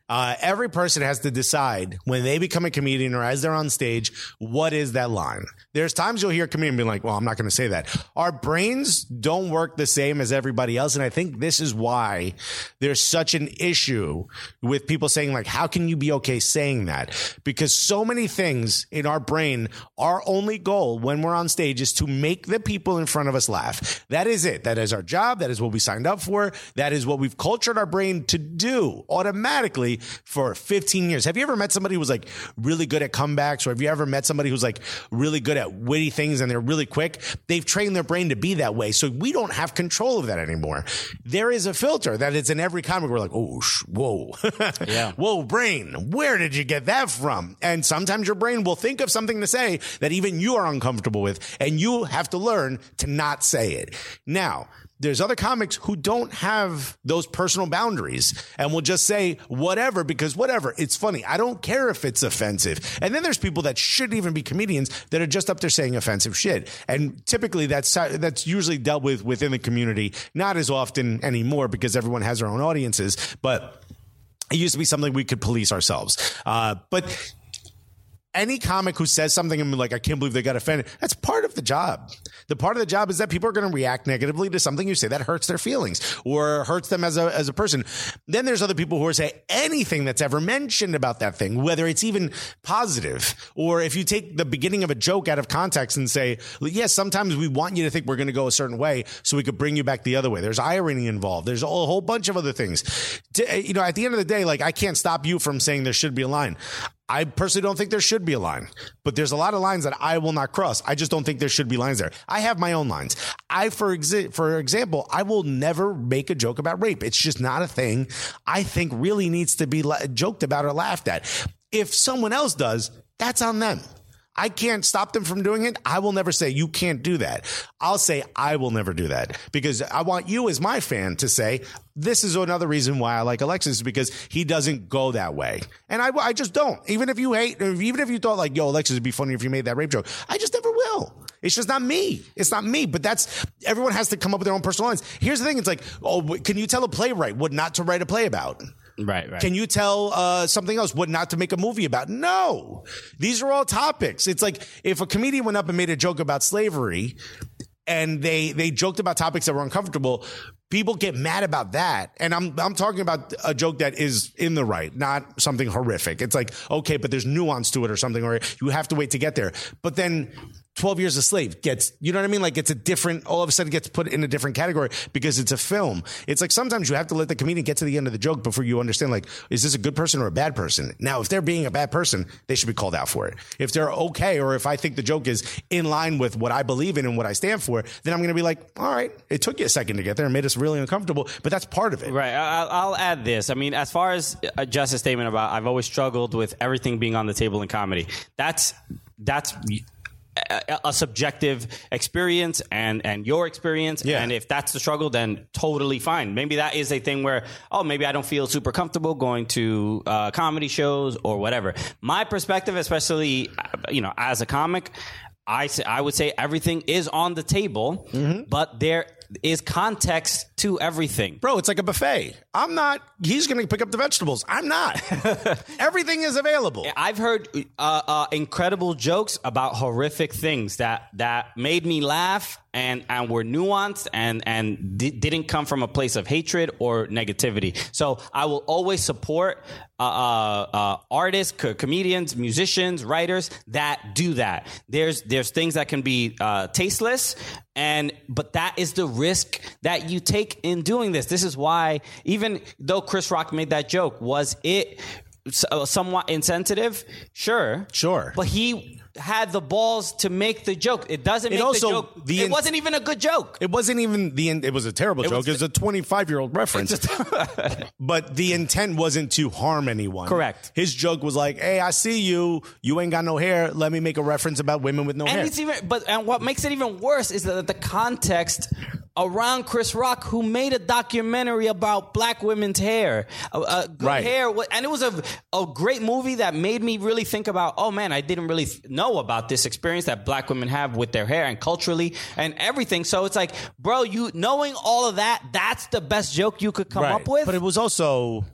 Uh, every person has to decide when they become a comedian or as they're on stage, what is that line? There's times you'll hear a comedian be like, well, I'm not going to say that. Our brains don't work the same as everybody else. And I think this is why there's such an issue with people saying like, how can you be okay saying that? Because so many things in our brain, our only goal when we're on stage is to make the people in front of us laugh. That is it. That is our job. That is what we signed up for. That is what we've cultured our brain to do automatically for 15 years. Have you ever met somebody who's like really good at comebacks or have you ever met somebody who's like really good at witty things and they're really quick? They've trained their brain to be that way. So we don't have control of that anymore. There is a filter that is in every comic. We're like, oh, sh- whoa. Yeah. whoa, brain, where did you get that from? And sometimes your brain will think of something to say that even you are uncomfortable with, and you have to learn to not say it. Now, there's other comics who don't have those personal boundaries and will just say whatever because whatever. It's funny. I don't care if it's offensive. And then there's people that shouldn't even be comedians that are just up there saying offensive shit. And typically that's that's usually dealt with within the community, not as often anymore because everyone has their own audiences, but it used to be something we could police ourselves. Uh, but any comic who says something and like, I can't believe they got offended, that's part of the job. The part of the job is that people are going to react negatively to something you say that hurts their feelings or hurts them as a, as a person. Then there's other people who are say anything that's ever mentioned about that thing, whether it's even positive or if you take the beginning of a joke out of context and say, yes, sometimes we want you to think we're going to go a certain way so we could bring you back the other way. There's irony involved. There's a whole bunch of other things. You know, at the end of the day, like I can't stop you from saying there should be a line. I personally don't think there should be a line, but there's a lot of lines that I will not cross. I just don't think there should be lines there. I have my own lines. I, for exa- for example, I will never make a joke about rape. It's just not a thing I think really needs to be la- joked about or laughed at. If someone else does, that's on them. I can't stop them from doing it. I will never say you can't do that. I'll say I will never do that because I want you as my fan to say this is another reason why I like Alexis because he doesn't go that way. And I, I just don't. Even if you hate, even if you thought like, yo, Alexis would be funny if you made that rape joke, I just never will. It's just not me. It's not me. But that's everyone has to come up with their own personal lines. Here's the thing: it's like, oh, can you tell a playwright what not to write a play about? Right, right. Can you tell uh, something else what not to make a movie about? No. These are all topics. It's like if a comedian went up and made a joke about slavery and they they joked about topics that were uncomfortable, people get mad about that. And I'm I'm talking about a joke that is in the right, not something horrific. It's like, okay, but there's nuance to it or something, or you have to wait to get there. But then 12 Years a Slave gets, you know what I mean? Like it's a different, all of a sudden gets put in a different category because it's a film. It's like sometimes you have to let the comedian get to the end of the joke before you understand, like, is this a good person or a bad person? Now, if they're being a bad person, they should be called out for it. If they're okay, or if I think the joke is in line with what I believe in and what I stand for, then I'm going to be like, all right, it took you a second to get there and made us really uncomfortable, but that's part of it. Right. I'll add this. I mean, as far as just a statement about, I've always struggled with everything being on the table in comedy. That's that's a, a subjective experience and and your experience. Yeah. And if that's the struggle, then totally fine. Maybe that is a thing where oh, maybe I don't feel super comfortable going to uh, comedy shows or whatever. My perspective, especially uh, you know, as a comic. I, say, I would say everything is on the table, but there is context to everything. Bro, it's like a buffet. I'm not, he's going to pick up the vegetables. I'm not. Everything is available. I've heard uh, uh, incredible jokes about horrific things that that made me laugh and and were nuanced and and di- didn't come from a place of hatred or negativity. So I will always support uh, uh, uh, artists, co- comedians, musicians, writers that do that. There's there's things that can be uh, tasteless. And but that is the risk that you take in doing this. This is why, even though Chris Rock made that joke, was it uh, somewhat insensitive? Sure, Sure. But he had the balls to make the joke. It doesn't It also- the joke. the it in- wasn't even a good joke. It wasn't even the. It was a terrible joke. was- it was a 25 year old reference. but the intent wasn't to harm anyone. Correct. His joke was like, "Hey, I see you. You ain't got no hair. Let me make a reference about women with no hair." And it's even, but and what makes it even worse is that the context around Chris Rock, who made a documentary about black women's hair, uh, uh, good Right. hair, and it was a a great movie that made me really think about. Oh man, I didn't really th- know about this experience that black women have with their hair and culturally and everything. So it's like, bro, you knowing all of that, that's the best joke you could come Right. up with. But it was also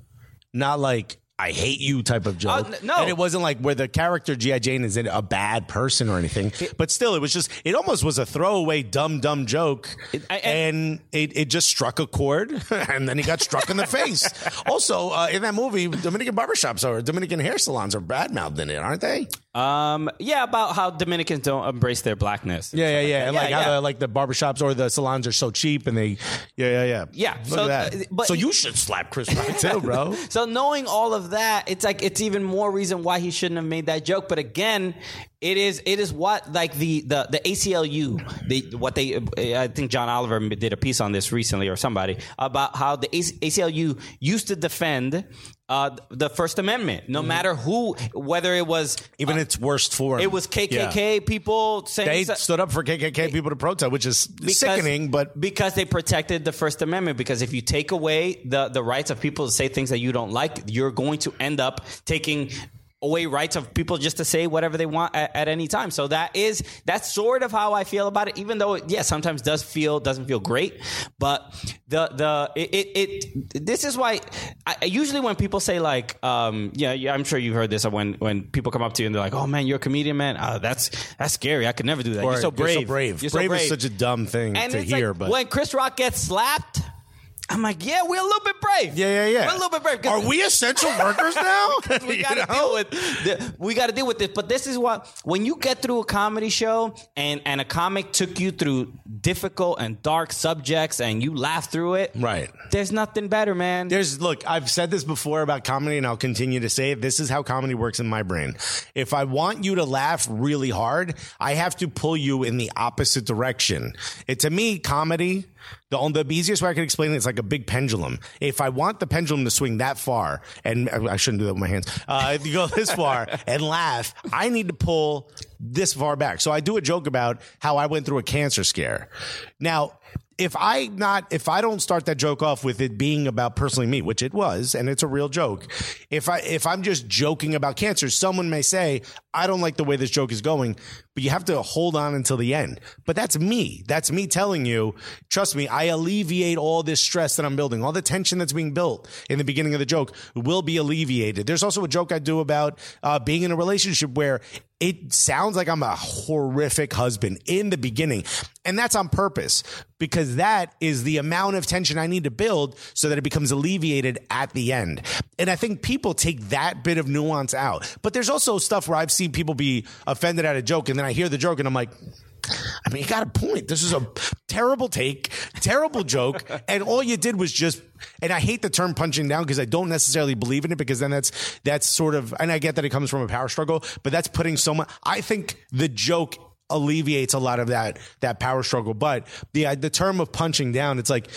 not like I hate you type of joke. Uh, no. and it wasn't like where the character GI Jane is a bad person or anything. But still, it was just it almost was a throwaway dumb dumb joke, It- I- I- and it, it just struck a chord, and then he got struck in the face. Also, uh, in that movie, Dominican barbershops or Dominican hair salons are bad mouthed in it, aren't they? Um, yeah, about how Dominicans don't embrace their blackness. Yeah, yeah, yeah. And like yeah. how the, like the barbershops or the salons are so cheap, and they, yeah, yeah, yeah. Yeah, Look so, at uh, that. but- so you should slap Chris Rock too, bro. So knowing all of that, it's like it's even more reason why he shouldn't have made that joke. But again, it is it is what like the the the ACLU, the what they I think John Oliver did a piece on this recently or somebody about how the ACLU used to defend uh, the First Amendment, Mm-hmm. no matter who, whether it was Even its worst form. it was KKK people saying They so- stood up for KKK people to protest, which is because- sickening, but because they protected the First Amendment. Because if you take away the the rights of people to say things that you don't like, you're going to end up taking away rights of people just to say whatever they want at, at any time. So that is that's sort of how I feel about it. Even though it, yeah, sometimes does feel doesn't feel great, but the the it it, it this is why I, usually when people say like um yeah, yeah I'm sure you've heard this when when people come up to you and they're like oh man you're a comedian man uh, that's that's scary I could never do that or you're so brave brave. You're so brave, brave is such a dumb thing and to hear, like, but when Chris Rock gets slapped, I'm like, yeah, we're a little bit brave. yeah, yeah, yeah. We're a little bit brave. Are we essential workers now? We got to deal with the, we got to deal with this. But this is what when you get through a comedy show and and a comic took you through difficult and dark subjects and you laugh through it. Right. There's nothing better, man. There's look, I've said this before about comedy and I'll continue to say it. This is how comedy works in my brain. If I want you to laugh really hard, I have to pull you in the opposite direction. It to me, comedy, the the easiest way I can explain it is like a big pendulum. If I want the pendulum to swing that far, and I shouldn't do that with my hands, uh, if you go this far and laugh, I need to pull this far back. So I do a joke about how I went through a cancer scare. Now, if I not if I don't start that joke off with it being about personally me, which it was, and it's a real joke, if I if I'm just joking about cancer, someone may say, I don't like the way this joke is going, but you have to hold on until the end. But that's me. That's me telling you, trust me, I alleviate all this stress that I'm building, all the tension that's being built in the beginning of the joke will be alleviated. There's also a joke I do about uh, being in a relationship where it sounds like I'm a horrific husband in the beginning. And that's on purpose because that is the amount of tension I need to build so that it becomes alleviated at the end. And I think people take that bit of nuance out. But there's also stuff where I've seen people be offended at a joke and then I hear the joke and I'm like, I mean, you got a point. This is a terrible take, terrible joke. And all you did was just, and I hate the term punching down because I don't necessarily believe in it because then that's, that's sort of, and I get that it comes from a power struggle, but that's putting so much, I think the joke alleviates a lot of that, that power struggle. But the, the term of punching down, it's like,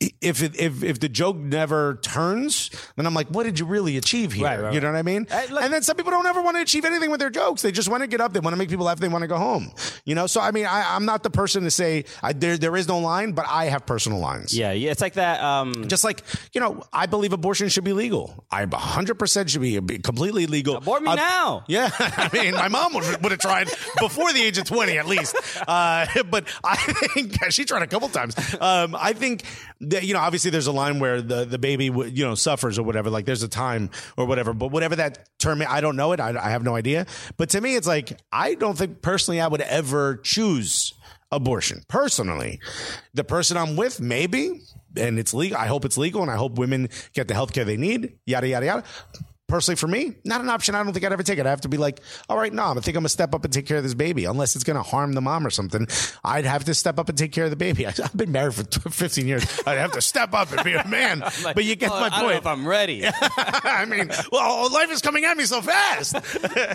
if it, if if the joke never turns, then I'm like, what did you really achieve here? Right, right, you know what I mean? Look- and then some people don't ever want to achieve anything with their jokes. They just want to get up. They want to make people laugh. They want to go home. You know. So I mean, I, I'm not the person to say I, there there is no line, but I have personal lines. yeah, yeah, it's like that. Um, Just like you know, I believe abortion should be legal. I 100 percent should be completely legal. Abort me I- now. Yeah, I mean, my mom would, would have tried before the age of 20 at least. Uh, but I think she tried a couple times. Um, I think you know, obviously there's a line where the, the baby, w- you know, suffers or whatever. Like there's a time or whatever. But whatever that term, I don't know it. I, I have no idea. But to me, it's like, I don't think personally I would ever choose abortion personally. The person I'm with, maybe, and it's legal. I hope it's legal and I hope women get the health care they need, yada, yada, yada. Personally, for me, not an option. I don't think I'd ever take it. I have to be like, all right, no, I think I'm gonna step up and take care of this baby, unless it's gonna harm the mom or something. I'd have to step up and take care of the baby. I- I've been married for 15 years. I'd have to step up and be a man. but you get oh, my I point. if I'm ready. I mean, well, life is coming at me so fast.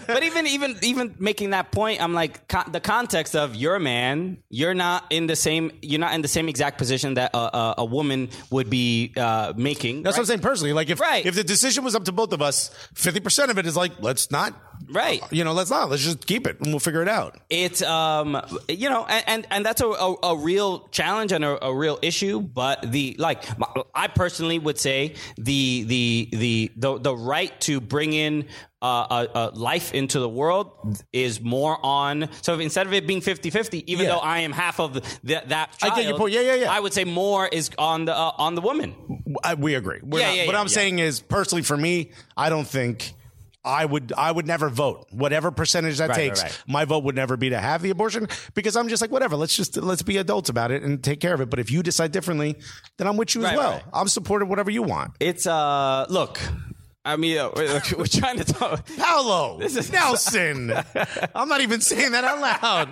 but even even even making that point, I'm like co- the context of you're a man. You're not in the same. You're not in the same exact position that a, a, a woman would be uh, making. That's what I'm saying personally. Like if Right. if the decision was up to both of us, 50% of it is like, let's not Right. You know, let's not. Let's just keep it and we'll figure it out. it's um you know and and, and that's a, a, a real challenge and a, a real issue but the like i personally would say the the the the, the right to bring in uh, a, a life into the world is more on so instead of it being 50-50 even Yeah. though i am half of the, that I child, get your point. Yeah, yeah, yeah. i would say more is on the uh, on the woman I, we agree. We're Yeah, not- yeah, what yeah, I'm saying is, personally, for me, I don't think. I would I would never vote whatever percentage that Right, right, takes. right. My vote would never be to have the abortion because I'm just like whatever. Let's just let's be adults about it and take care of it. But if you decide differently, then I'm with you as well. right. I'm supportive whatever you want. it's uh look i mean uh, we're, we're trying to talk Paolo this is- Nelson. I'm not even saying that out loud.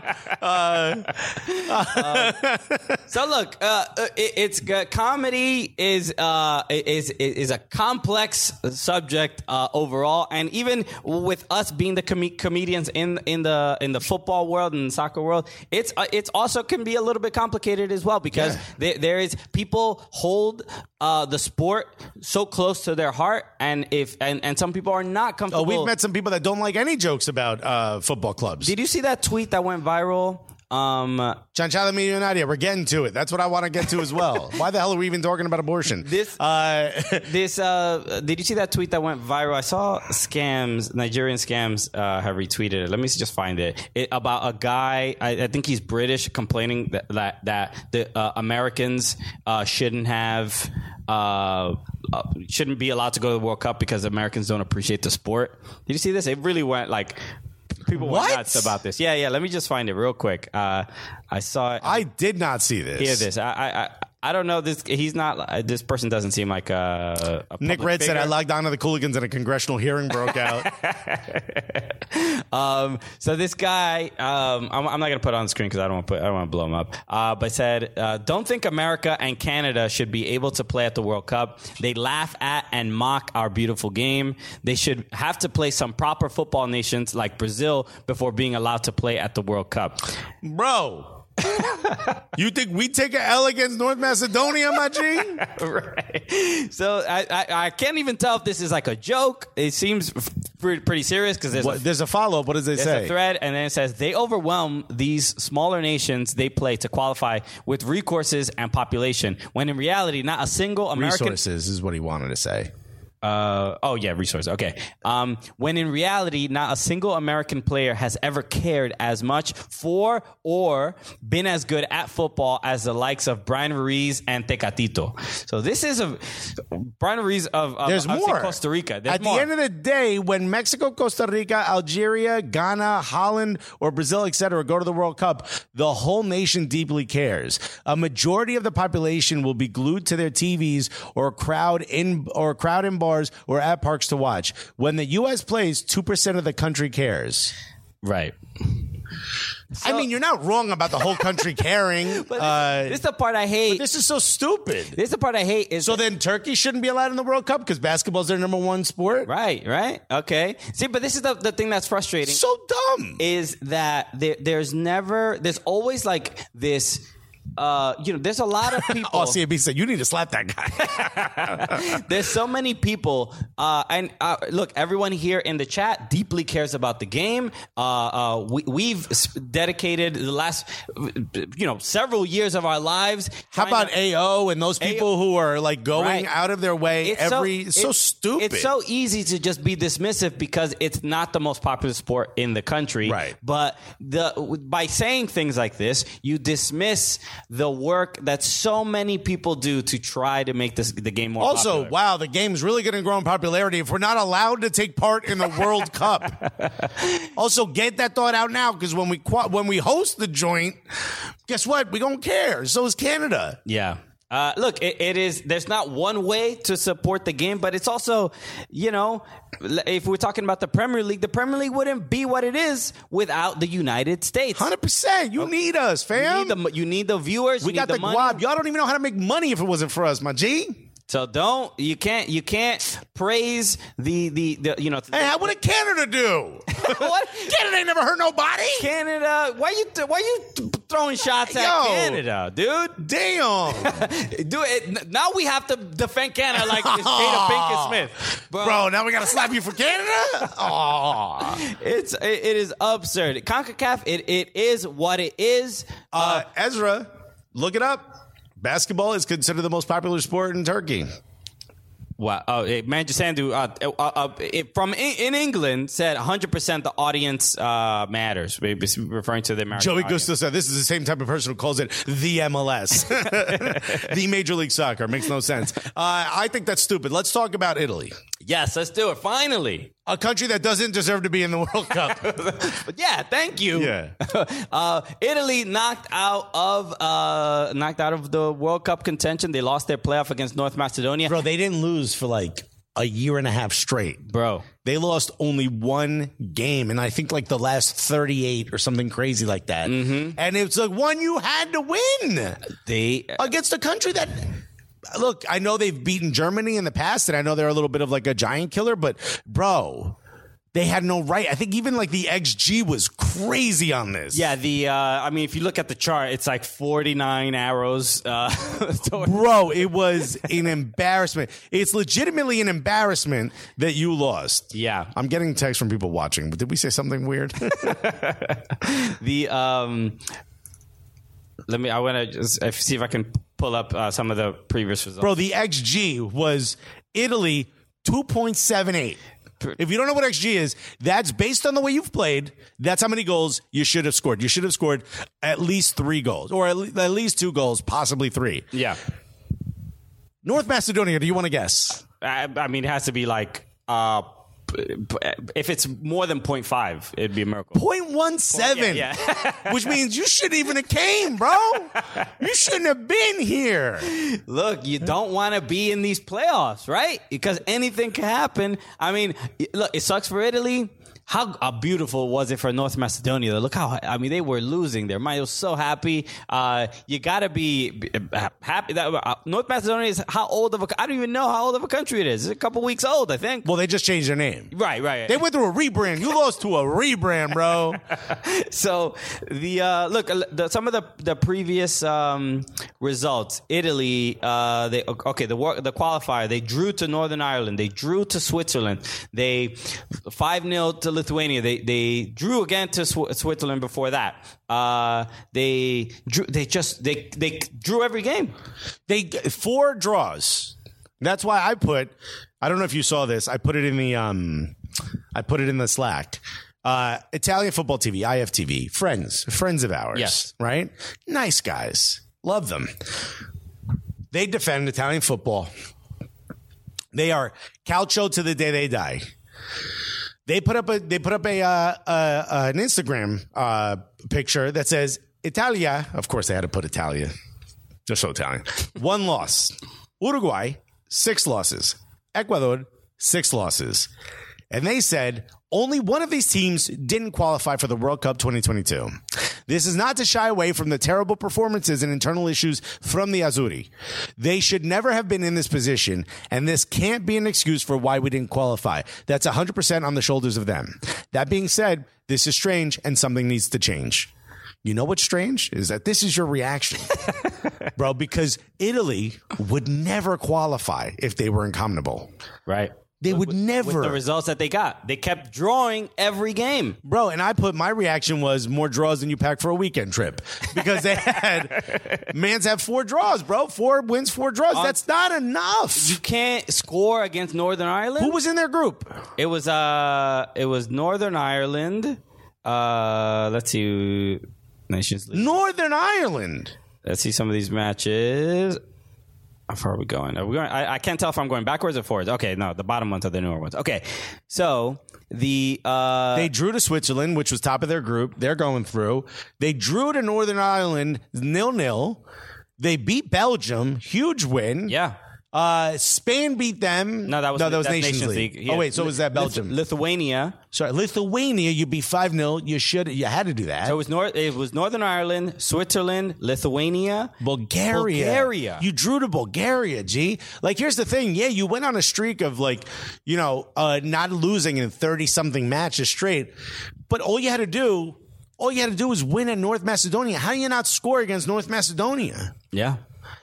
So look, uh, uh, it, it's uh, comedy is uh, is is a complex subject uh, overall, and even with us being the com- comedians in in the in the football world and soccer world, it's uh, it's also can be a little bit complicated as well because Yeah. there, there is people hold uh, the sport so close to their heart, and if and, and some people are not comfortable. Oh, we've met some people that don't like any jokes about uh, football clubs. Did you see that tweet that went viral? Um, Chanchala Millionaria, we're getting to it. That's what I want to get to as well. Why the hell are we even talking about abortion? This- uh, This uh, did you see that tweet that went viral? I saw scams, Nigerian scams, uh, have retweeted it. Let me just find it. it about a guy. I, I think he's British, complaining that that, that the uh, Americans uh, shouldn't have. Uh, uh, shouldn't be allowed to go to the World Cup because Americans don't appreciate the sport. Did you see this? It really went like people What? went nuts about this. Yeah, yeah. Let me just find it real quick. Uh, I saw it. I did not see this. hear this. I, I, I, I don't know. This he's not. uh, This person doesn't seem like a. a Nick Red said. I logged on to the Cooligans and a congressional hearing broke out. Um, so this guy, um, I'm, I'm not gonna put it on the screen because I don't want to I don't want to blow him up. Uh, but said, uh, don't think America and Canada should be able to play at the World Cup. They laugh at and mock our beautiful game. They should have to play some proper football nations like Brazil before being allowed to play at the World Cup. Bro, you think we take an L against North Macedonia, my G? right. So I, I, I can't even tell if this is like a joke. It seems f- pretty, serious because there's a there's a follow up. What does it There's say? a thread, and then it says they overwhelm these smaller nations they play to qualify with resources and population. When in reality, not a single American. Resources is what he wanted to say. Uh, oh yeah, resource. Okay. Um, when in reality, not a single American player has ever cared as much for or been as good at football as the likes of Bryan Ruiz and Tecatito. So this is a Bryan Ruiz of, of, There's of more. Costa Rica. There's At more. the end of the day, when Mexico, Costa Rica, Algeria, Ghana, Holland, or Brazil, etc., go to the World Cup, the whole nation deeply cares. A majority of the population will be glued to their TVs or crowd in or crowd in bars or at parks to watch. When the U.S. plays, two percent of the country cares. right. I mean, you're not wrong about the whole country caring. But uh, this is the part I hate. this is so stupid. This is the part I hate. Is So then Turkey shouldn't be allowed in the World Cup because basketball's their number one sport. Right, right. Okay. See, but this is the, the thing that's frustrating So dumb. is that there, there's never, there's always like this, uh, you know, there's a lot of people. Oh, CAB said you need to slap that guy. There's so many people, uh, and uh, look, everyone here in the chat deeply cares about the game. Uh, uh, we, we've dedicated the last, you know, several years of our lives. How about to- AO and those people who are like going Right. out of their way every? It's so stupid. It's so easy to just be dismissive because it's not the most popular sport in the country. Right. But the by saying things like this, you dismiss the work that so many people do to try to make this the game more. also, popular. wow, the game's really going to grow in popularity if we're not allowed to take part in the World Cup. Also, get that thought out now because when we when we host the joint, guess what? We don't care. So is Canada. Yeah. Uh, look, it, it is. There's not one way to support the game, but it's also, you know, if we're talking about the Premier League, the Premier League wouldn't be what it is without the United States. Hundred percent. You need us, You fam. need the you need the viewers. we you got need the, the, money. guap. Y'all don't even know how to make money if it wasn't for us, my G. So don't you can't you can't praise the the, the you know Hey, how, what did Canada do? what Canada ain't never hurt nobody. Canada? Why you why you throwing shots at Yo. Canada, dude? Damn. Do it now. We have to defend Canada like it's Jada Pinkett Smith, Bro, now we got to slap you for Canada? It's it, it is absurd. Concacaf, it it is what it is. Uh, Ezra, look it up. Basketball is considered the most popular sport in Turkey. Wow. Oh, it, Manchester Sandu, uh, uh, uh, it, from in, in England said 100% the audience uh, matters, maybe referring to the American Joey audience. Gusto said this is the same type of person who calls it the MLS, the Major League Soccer. Makes no sense. Uh, I think that's stupid. Let's talk about Italy, Yes, let's do it. Finally. A country that doesn't deserve to be in the World Cup. But yeah, thank you. Yeah. uh, Italy knocked out of uh, knocked out of the World Cup contention. They lost their playoff against North Macedonia. Bro, they didn't lose for like a year and a half straight. Bro. They lost only one game, and I think like the last 38 or something crazy like that. And it's like one you had to win They against a country that. Look, I know they've beaten Germany in the past, and I know they're a little bit of like a giant killer, but bro, they had no right. I think even like the XG was crazy on this. Yeah, the uh, I mean, if you look at the chart, it's like 49 arrows. Uh, Bro, it was an embarrassment. It's legitimately an embarrassment that you lost. Yeah. I'm getting texts from people watching. But Did we say something weird? the um, let me. I want to see if I can pull up uh, some of the previous results. Bro, the XG was Italy 2.78. If you don't know what XG is, that's based on the way you've played. That's how many goals you should have scored. You should have scored at least three goals, or at le- at least two goals, possibly three. yeah, North Macedonia, do you want to guess? I, I mean, it has to be like uh, if it's more than 0.5, it'd be a miracle. 0.17, Yeah, which means you shouldn't even have came, bro. You shouldn't have been here. Look, you don't want to be in these playoffs, right? Because anything can happen. I mean, look, it sucks for Italy. How uh, beautiful was it for North Macedonia? Look how I mean they were losing their mind. They were so happy. Uh, you got to be be- happy that uh, North Macedonia is how old of a I don't even know how old of a country it is. It's a couple weeks old, I think. Well, they just changed their name. Right, right. They went through a rebrand. You lost to a rebrand, bro. so the uh, look uh, the, some of the the previous um, results italy uh, they okay the the qualifier they drew to northern ireland they drew to switzerland they 5-0 to lithuania they they drew again to Sw- switzerland before that uh, they drew they just they they drew every game they four draws. That's why I put. I don't know if you saw this. I put it in the um, I put it in the Slack. Uh, Italian football TV, IFTV, friends, friends of ours. Yes. right. Nice guys, love them. They defend Italian football. They are calcio to the day they die. They put up a they put up a uh, uh, an Instagram uh, picture that says Italia. Of course, they had to put Italia. Just so Italian. One loss. Uruguay, six losses. Ecuador, six losses. And they said only one of these teams didn't qualify for the World Cup 2022. This is not to shy away from the terrible performances and internal issues from the Azzurri. They should never have been in this position, and this can't be an excuse for why we didn't qualify. That's 100% on the shoulders of them. That being said, this is strange and something needs to change. You know what's strange is that this is your reaction, bro, because Italy would never qualify if they were incompatible. right They would never. with the results that they got they kept drawing every game Bro, and I put my reaction was more draws than you pack for a weekend trip because they had man's have four draws, bro. Four wins, four draws. That's not enough. you can't score against northern ireland Who was in their group? It was uh it was Northern Ireland. Uh let's see Nations League. Northern Ireland. Let's see some of these matches. How far are we going? Are we going I, I can't tell if I'm going backwards or forwards. Okay, no, the bottom ones are the newer ones. Okay. So the uh They drew to Switzerland, which was top of their group. They're going through. They drew to Northern Ireland nil nil. They beat Belgium, huge win. yeah. Uh, Spain beat them. No, that was no, that was that's Nations, League. Yeah. Oh wait, so was that Lith- Belgium? Lithuania. Sorry, Lithuania. You beat five 0 You should. You had to do that. So it was North. It was Northern Ireland, Switzerland, Lithuania, Bulgaria. Bulgaria. You drew to Bulgaria, G. Like, here's the thing. Yeah, you went on a streak of like, you know, uh, not losing in 30 something matches straight. But all you had to do, all you had to do was win at North Macedonia. How do you not score against North Macedonia? Yeah.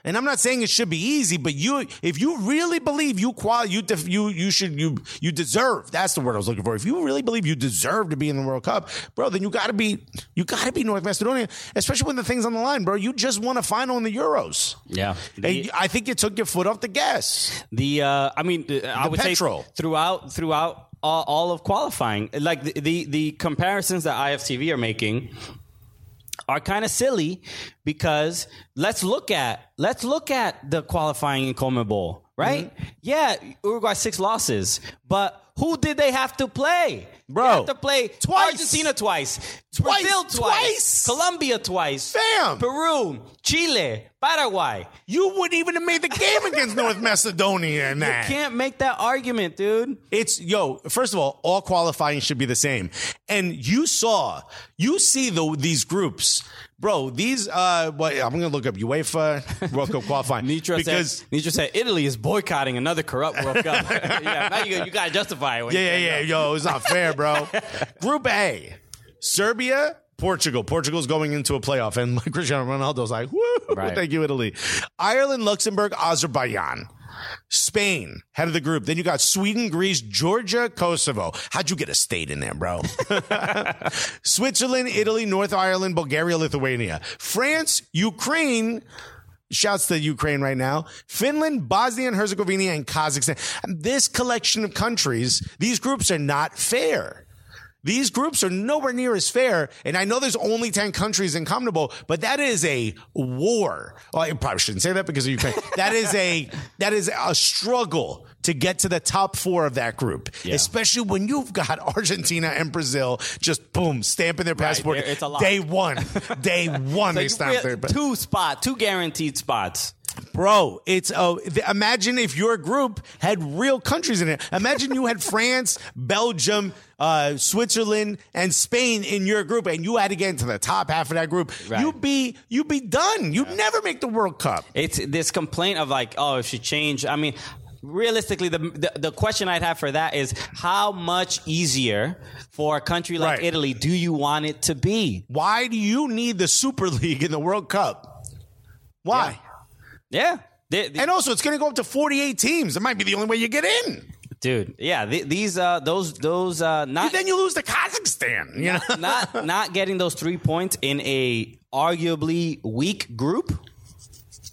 And I'm not saying it should be easy, but you, if you really believe you qual, you, def, you, you should, you, you deserve. That's the word I was looking for. If you really believe you deserve to be in the World Cup, bro, then you got to be, you got to be North Macedonia, especially when the things on the line, bro. You just won a final in the Euros. Yeah. And I think you took your foot off the gas. The uh, I mean, uh, I The would petrol. say throughout throughout all, all of qualifying, like the, the the comparisons that IFTV are making are kind of silly because let's look at let's look at the qualifying in CONMEBOL, right? Mm-hmm. Yeah, Uruguay six losses, but who did they have to play? Bro, they have to play twice. Argentina twice, Twice, Brazil twice, twice. Colombia twice, Fam. Peru, Chile, Paraguay. You wouldn't even have made the game against North Macedonia in that. You can't make that argument, dude. It's yo. First of all, all qualifying should be the same. And you saw, you see the these groups, bro. These uh, what I'm gonna look up UEFA World Cup qualifying Nitra because said, Nitra said Italy is boycotting another corrupt World Cup. yeah, now you, you got to justify it. yeah, yeah, yeah, yo, it's not fair, bro. Group A, Serbia. Portugal. Portugal's going into a playoff, and Cristiano Ronaldo's like, woo, Right. thank you, Italy. Ireland, Luxembourg, Azerbaijan. Spain, head of the group. Then you got Sweden, Greece, Georgia, Kosovo. How'd you get a state in there, bro? Switzerland, Italy, North Ireland, Bulgaria, Lithuania. France, Ukraine, Shouts to Ukraine right now. Finland, Bosnia and Herzegovina, and Kazakhstan. This collection of countries, these groups are not fair. These groups are nowhere near as fair. And I know there's only 10 countries in CONMEBOL, but that is a war. Well, I probably shouldn't say that because of Ukraine. that is a, that is a struggle to get to the top four of that group, Yeah. especially when you've got Argentina and Brazil just boom, stamping their passport. there- it's a lot. Day one, day one, they You stamp their two spot, two guaranteed spots. Bro, it's oh, th- imagine if your group had real countries in it. Imagine you had France, Belgium, uh, Switzerland, and Spain in your group, and you had to get into the top half of that group. Right. You'd be you'd be done. You'd never make the World Cup. It's this complaint of like, oh, if she changed. I mean, realistically, the, the the question I'd have for that is how much easier for a country like Right. Italy do you want it to be? Why do you need the Super League in the World Cup? Why? Yeah. They- they- And also, it's going to go up to forty-eight teams. It might be the only way you get in. dude, yeah, th- these uh those those uh not Then you lose to Kazakhstan. You know. not not getting those three points in a arguably weak group.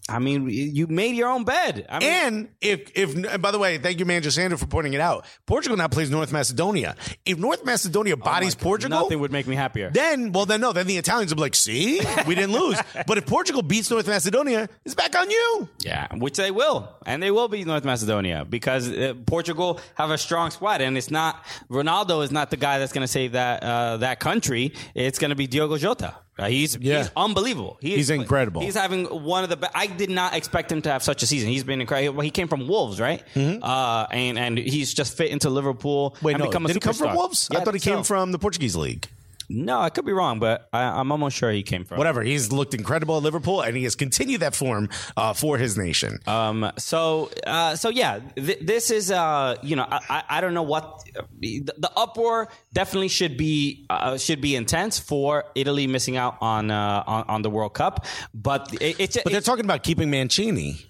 I mean, you made your own bed. I mean, And if if and by the way, thank you, Manchester for pointing it out. Portugal now plays North Macedonia. If North Macedonia bodies Portugal, nothing would make me happier. then well then no, then the Italians will be like, see, we didn't lose. but if Portugal beats North Macedonia, it's back on you. Yeah, which they will, and they will beat North Macedonia because uh, Portugal have a strong squad, and it's not Ronaldo is not the guy that's going to save that uh, that country. It's going to be Diogo Jota. Uh, he's Yeah. he's unbelievable. He He's incredible. He's having one of the. Be- I did not expect him to have such a season. He's been incredible. Well, he came from Wolves, right? Uh, and and he's just fit into Liverpool. Mm-hmm. Wait, and no, become a did he come from. Wolves? Yeah, I thought he think came from the Portuguese league. No, I could be wrong, but I, I'm almost sure he came from. Whatever. He's looked incredible at Liverpool, and he has continued that form uh, for his nation. Um, so, uh, so yeah, th- this is, uh, you know, I, I, I don't know what the, the uproar definitely should be, uh, should be intense for Italy missing out on, uh, on, on the World Cup. But it, it's, But they're talking about keeping Mancini.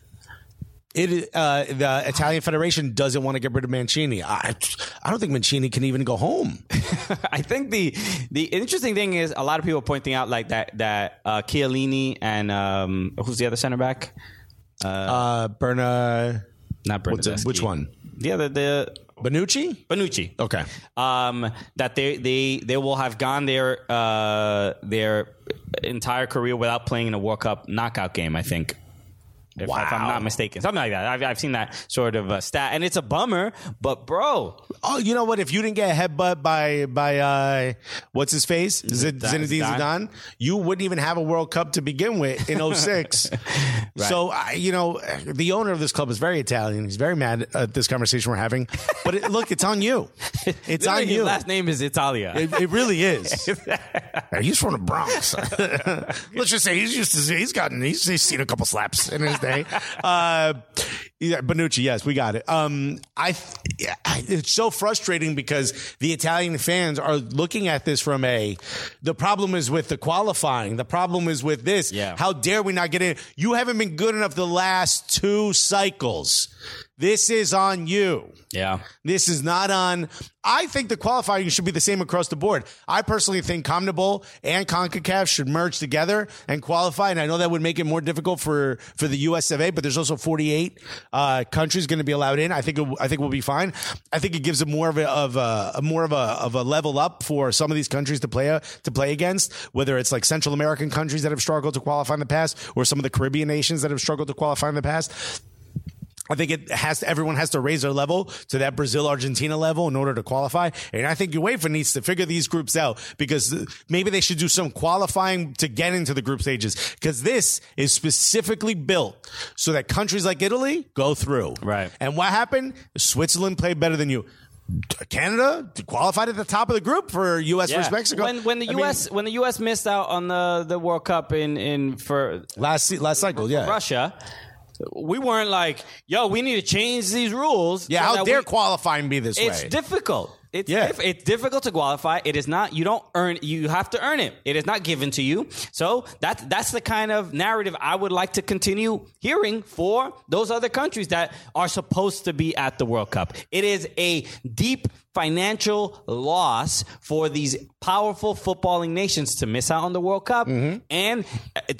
It uh, the Italian Federation doesn't want to get rid of Mancini. I, I don't think Mancini can even go home. I think the, the interesting thing is a lot of people pointing out like that, that, uh, Chiellini and, um, who's the other center back? Uh, uh Berna, Not Berna. which one? The other, the, Benucci. Bonucci. Okay. um, that they, they they will have gone their uh, their entire career without playing in a World Cup knockout game. I think. If, if I'm not mistaken. Something like that. I've, I've seen that sort of uh, stat, and it's a bummer. But bro, Oh, you know what? If you didn't get a headbutt by by uh, what's his face. Zinedine Zidane, you wouldn't even have a World Cup to begin with in 06. So I you know, the owner of this club is very Italian. He's very mad at this conversation we're having. But it, look, it's on you. It's on you. last name is Italia. It, it really is. he's from the Bronx. Let's just say he's used to. He's gotten. He's, he's seen a couple slaps in his day. Uh, yeah, Bonucci, yes, we got it. Um, I. yeah, It's so frustrating because the Italian fans are looking at this from a. The problem is with the qualifying. The problem is with this. Yeah. How dare we not get in? You haven't been good enough the last two cycles. This is on you. yeah. This is not on. I think the qualifying should be the same across the board. I personally think CONMEBOL and CONCACAF should merge together and qualify. And I know that would make it more difficult for, for the US of A, but there's also 48 uh, countries going to be allowed in. I think it, I think we'll be fine. I think it gives it more of a, of a, a more of a of a level up for some of these countries to play uh, to play against. Whether it's like Central American countries that have struggled to qualify in the past, or some of the Caribbean nations that have struggled to qualify in the past. I think it has to, everyone has to raise their level to that Brazil Argentina level in order to qualify. And I think UEFA needs to figure these groups out because maybe they should do some qualifying to get into the group stages because this is specifically built so that countries like Italy go through. Right. And what happened? Switzerland played better than you. Canada qualified at the top of the group for U.S. versus Mexico. When when the I mean, U.S. when the U.S. missed out on the the World Cup in in for last last cycle, yeah. Russia. We weren't like, yo, we need to change these rules. Yeah, so how dare we- qualifying be this It's way? It's difficult. It's Yeah. diff- it's difficult to qualify. It is not. You don't earn. You have to earn it. It is not given to you. So that's that's the kind of narrative I would like to continue hearing for those other countries that are supposed to be at the World Cup. It is a deep financial loss for these powerful footballing nations to miss out on the World Cup, Mm-hmm. and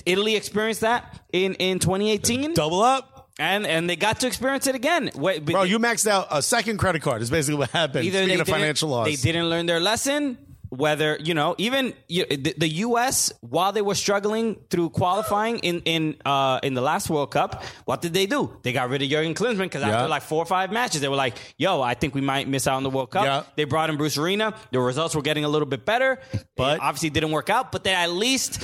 Italy experienced that in in 2018. Double up. And and they got to experience it again. Wait, Bro, you maxed out a second credit card. Is basically what happened. either Speaking they of financial loss, they didn't learn their lesson. Whether you know, even you, the, the U.S. while they were struggling through qualifying in in uh, in the last World Cup, what did they do? They got rid of Jurgen Klinsmann because Yeah. after like four or five matches, they were like, "Yo, I think we might miss out on the World Cup." Yeah. They brought in Bruce Arena. The results were getting a little bit better, But- it obviously didn't work out. But they at least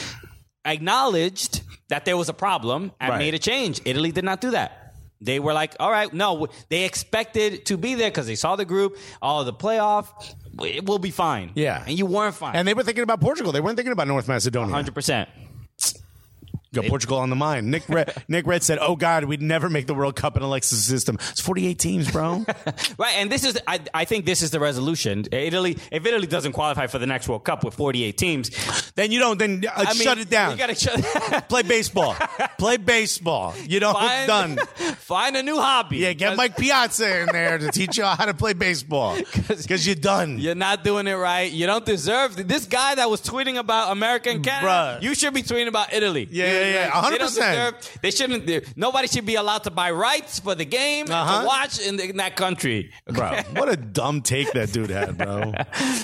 acknowledged that there was a problem and Right. made a change. Italy did not do that. They were like, all right, no, they expected to be there because they saw the group, all the playoff. It will be fine. Yeah. And you weren't fine. And they were thinking about Portugal. They weren't thinking about North Macedonia. 100%. Got Portugal on the mind. Nick Red, Nick Red said, "Oh God, we'd never make the World Cup in Alexis' system. It's 48 teams, bro. Right. And this is, I, I think this is the resolution. Italy, if Italy doesn't qualify for the next World Cup with 48 teams, then you don't. Then uh, I mean, shut it down. You got to shut Play baseball. Play baseball. You know, find, done. Find a new hobby. Yeah, get Mike Piazza in there to teach you how to play baseball because you're done. You're not doing it right. You don't deserve this guy that was tweeting about America and Canada. Bruh. You should be tweeting about Italy. Yeah, yeah, yeah. They 100%. They shouldn't. they- Nobody should be allowed to buy rights for the game Uh-huh. to watch in, the, in that country. Bro, what a dumb take that dude had, bro.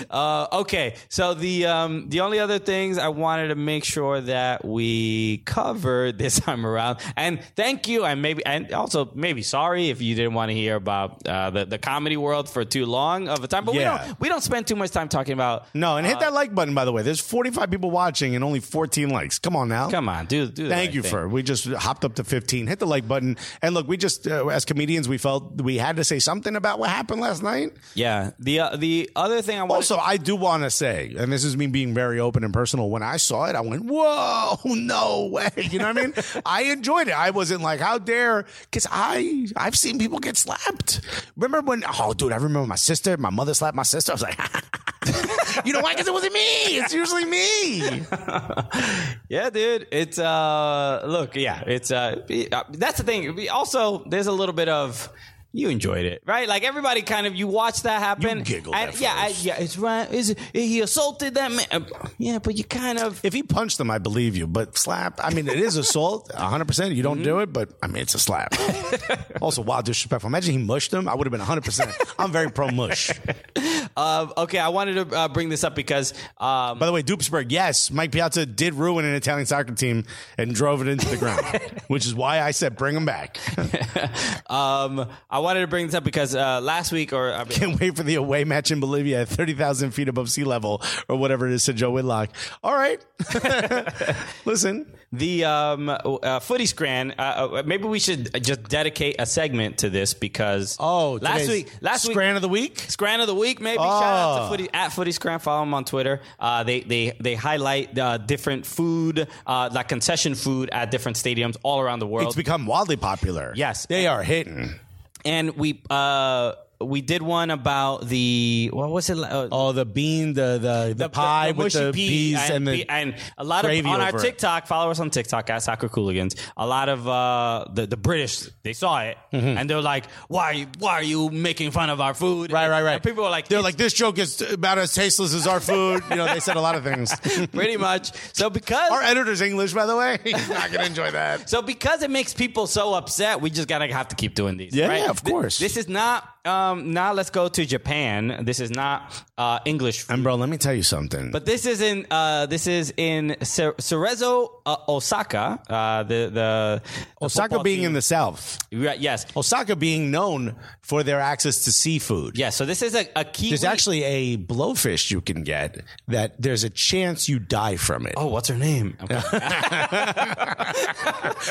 Uh, okay, so the um, the only other things I wanted to make sure that we covered this time around, and thank you, and maybe and also maybe sorry if you didn't want to hear about uh, the the comedy world for too long of a time, but Yeah. we don't we don't spend too much time talking about. No, and hit that like button, by the way. There's 45 people watching and only 14 likes. Come on now. Come on, do do. the Thank right you thing. for. We just hopped up to 15. Hit the like button. And look, we just, uh, as comedians, we felt we had to say something about what happened last night. Yeah. The uh, the other thing I want Also, I do want to say, and this is me being very open and personal. When I saw it, I went, "Whoa, no way!" You know what I mean? I enjoyed it. I wasn't like, "How dare?" Because I I've seen people get slapped. Remember when? Oh, dude, I remember my sister, my mother slapped my sister. I was like, "You know why? Because it wasn't me. It's usually me." Yeah, dude. It's uh look, yeah, it's uh that's the thing. Also, there's a little bit of you enjoyed it, right? Like everybody kind of you watch that happen. You giggled at yeah, I, yeah, it's right. Is he assaulted that man? Uh, Yeah, but you kind of If he punched them, I believe you. But slap, I mean, it is assault, 100%. You don't do it, but I mean, it's a slap. also, wild disrespectful. Imagine he mushed him. I would have been 100%. I'm very pro mush. Um, okay, I wanted to uh, bring this up because um, By the way, Dupsburg, yes, Mike Piazza did ruin an Italian soccer team and drove it into the ground, which is why I said bring him back. um, I wanted to bring this up because uh, last week or I mean, Can't wait for the away match in Bolivia at 30,000 feet above sea level or whatever it is, to Joe Whitlock. All right. Listen, the um, uh, footy scran. Uh, uh, maybe we should just dedicate a segment to this because oh, last week, last week, Scran of the week. Scran of the week, maybe. Shout out to Oh. Footy at Footy Scran. Follow them on Twitter. Uh, they they they highlight uh, different food, uh, like concession food at different stadiums all around the world. It's become wildly popular. Yes. They are hitting. And we uh, we did one about the what was it? Uh, Oh, the bean, the the, the, pie with the pea peas and, the and a lot of on our over it. TikTok. Follow us on TikTok at Soccer Cooligans. A lot of uh, the the British they saw it and they're like, "Why are you, why are you making fun of our food?" Mm-hmm. Right, right, right. And people were like, they're like, this joke is about as tasteless as our food. You know, they said a lot of things. pretty much." So because Our editor's English, by the way. He's not going to enjoy that. So because it makes people so upset, we just gotta have to keep doing these. Yeah, right? yeah, of Th- course. This is not. Um, now let's go to Japan. This is not uh, English. food. And bro, let me tell you something. But this is in uh, this is in Cer- Cerezo, uh, Osaka. Uh, the the Osaka being team. in the south. Right, yes, Osaka being known for their access to seafood. yes. So this is a, a key. There's actually a blowfish you can get that there's a chance you die from it. Oh, what's her name? Okay.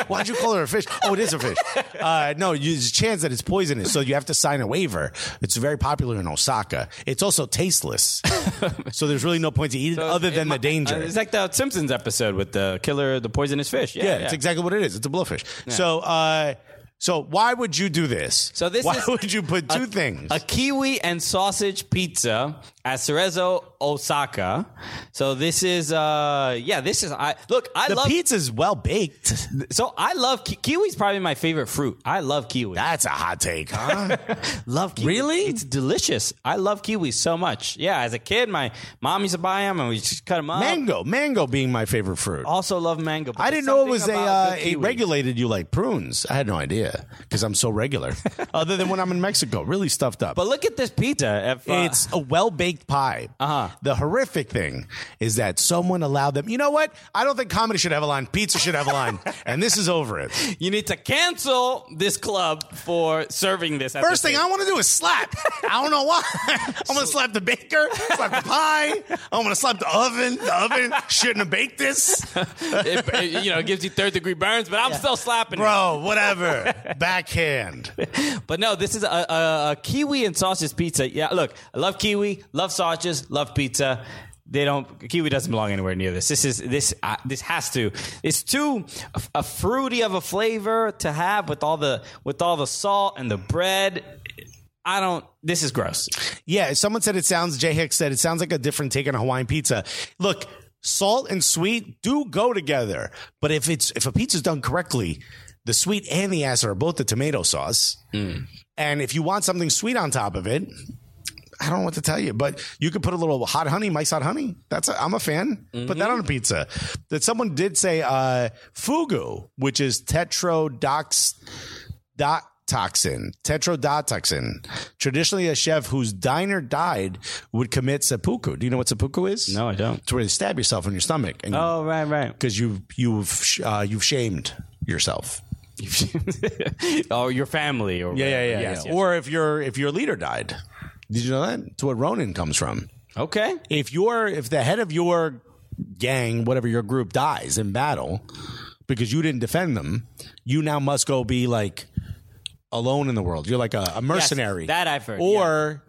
Why'd you call her a fish? Oh, it is a fish. Uh, no, there's a chance that it's poisonous, so you have to sign a waiver. It's very popular in Osaka. It's also tasteless, so there's really no point to eat it other than It the danger. uh, It's like the Simpsons episode with the killer, the poisonous fish. Yeah, yeah, it's exactly what it is. It's a blowfish. So, uh, so why would you do this? So this is why is would you put two things? a kiwi and sausage pizza at Cerezo, Osaka. So this is, uh, yeah, this is. I look. I the love pizza's well baked. So I love ki- kiwi's probably my favorite fruit. I love kiwi. That's a hot take, huh? love kiwi. Really? It's delicious. I love kiwis so much. Yeah, as a kid, my mom used to buy them and we just cut them up. mango, mango being my favorite fruit. Also love mango. I didn't know it was a uh, it regulated you like prunes. I had no idea because I'm so regular. Other than when I'm in Mexico, really stuffed up. But look at this pizza. If, uh, it's a well baked pie. Uh-huh. The horrific thing is that someone allowed them. You know what? I don't think comedy should have a line. Pizza should have a line, and this is over it. you need to cancel this club for serving this. At First thing I want to do is slap. I don't know why. I'm gonna slap the baker, slap the pie. I'm gonna slap the oven. The oven shouldn't have baked this, it, it, you know, it gives you third degree burns, but I'm still slapping bro. Whatever. Backhand. But no, this is a, a, a kiwi and sausage pizza. Yeah, look, I love kiwi, love sausages, love pizza. They don't. Kiwi doesn't belong anywhere near this. This is this. Uh, this has to. It's too a, fruity of a flavor to have with all the with all the salt and the bread. I don't. This is gross. Yeah, someone said it sounds. Jay Hicks said it sounds like a different take on a Hawaiian pizza. Look, salt and sweet do go together, but if it's if a pizza's done correctly, the sweet and the acid are both the tomato sauce. And if you want something sweet on top of it, I don't know what to tell you, but you could put a little hot honey, Mike's hot honey. That's a, I'm a fan. Put that on a pizza. That someone did say uh, fugu, which is tetrodox dot toxin, tetrodotoxin. Traditionally, a chef whose diner died would commit seppuku. Do you know what seppuku is? No, I don't. It's where you stab yourself in your stomach, and Oh right, right. because you you've uh, you've shamed yourself. oh, your family or Yes, yeah. yes. Or if your if your leader died, did you know that? It's what Ronin comes from. okay. If your if the head of your gang, whatever your group, dies in battle because you didn't defend them, you now must go be like alone in the world. You're like a, a mercenary. that I've heard, Or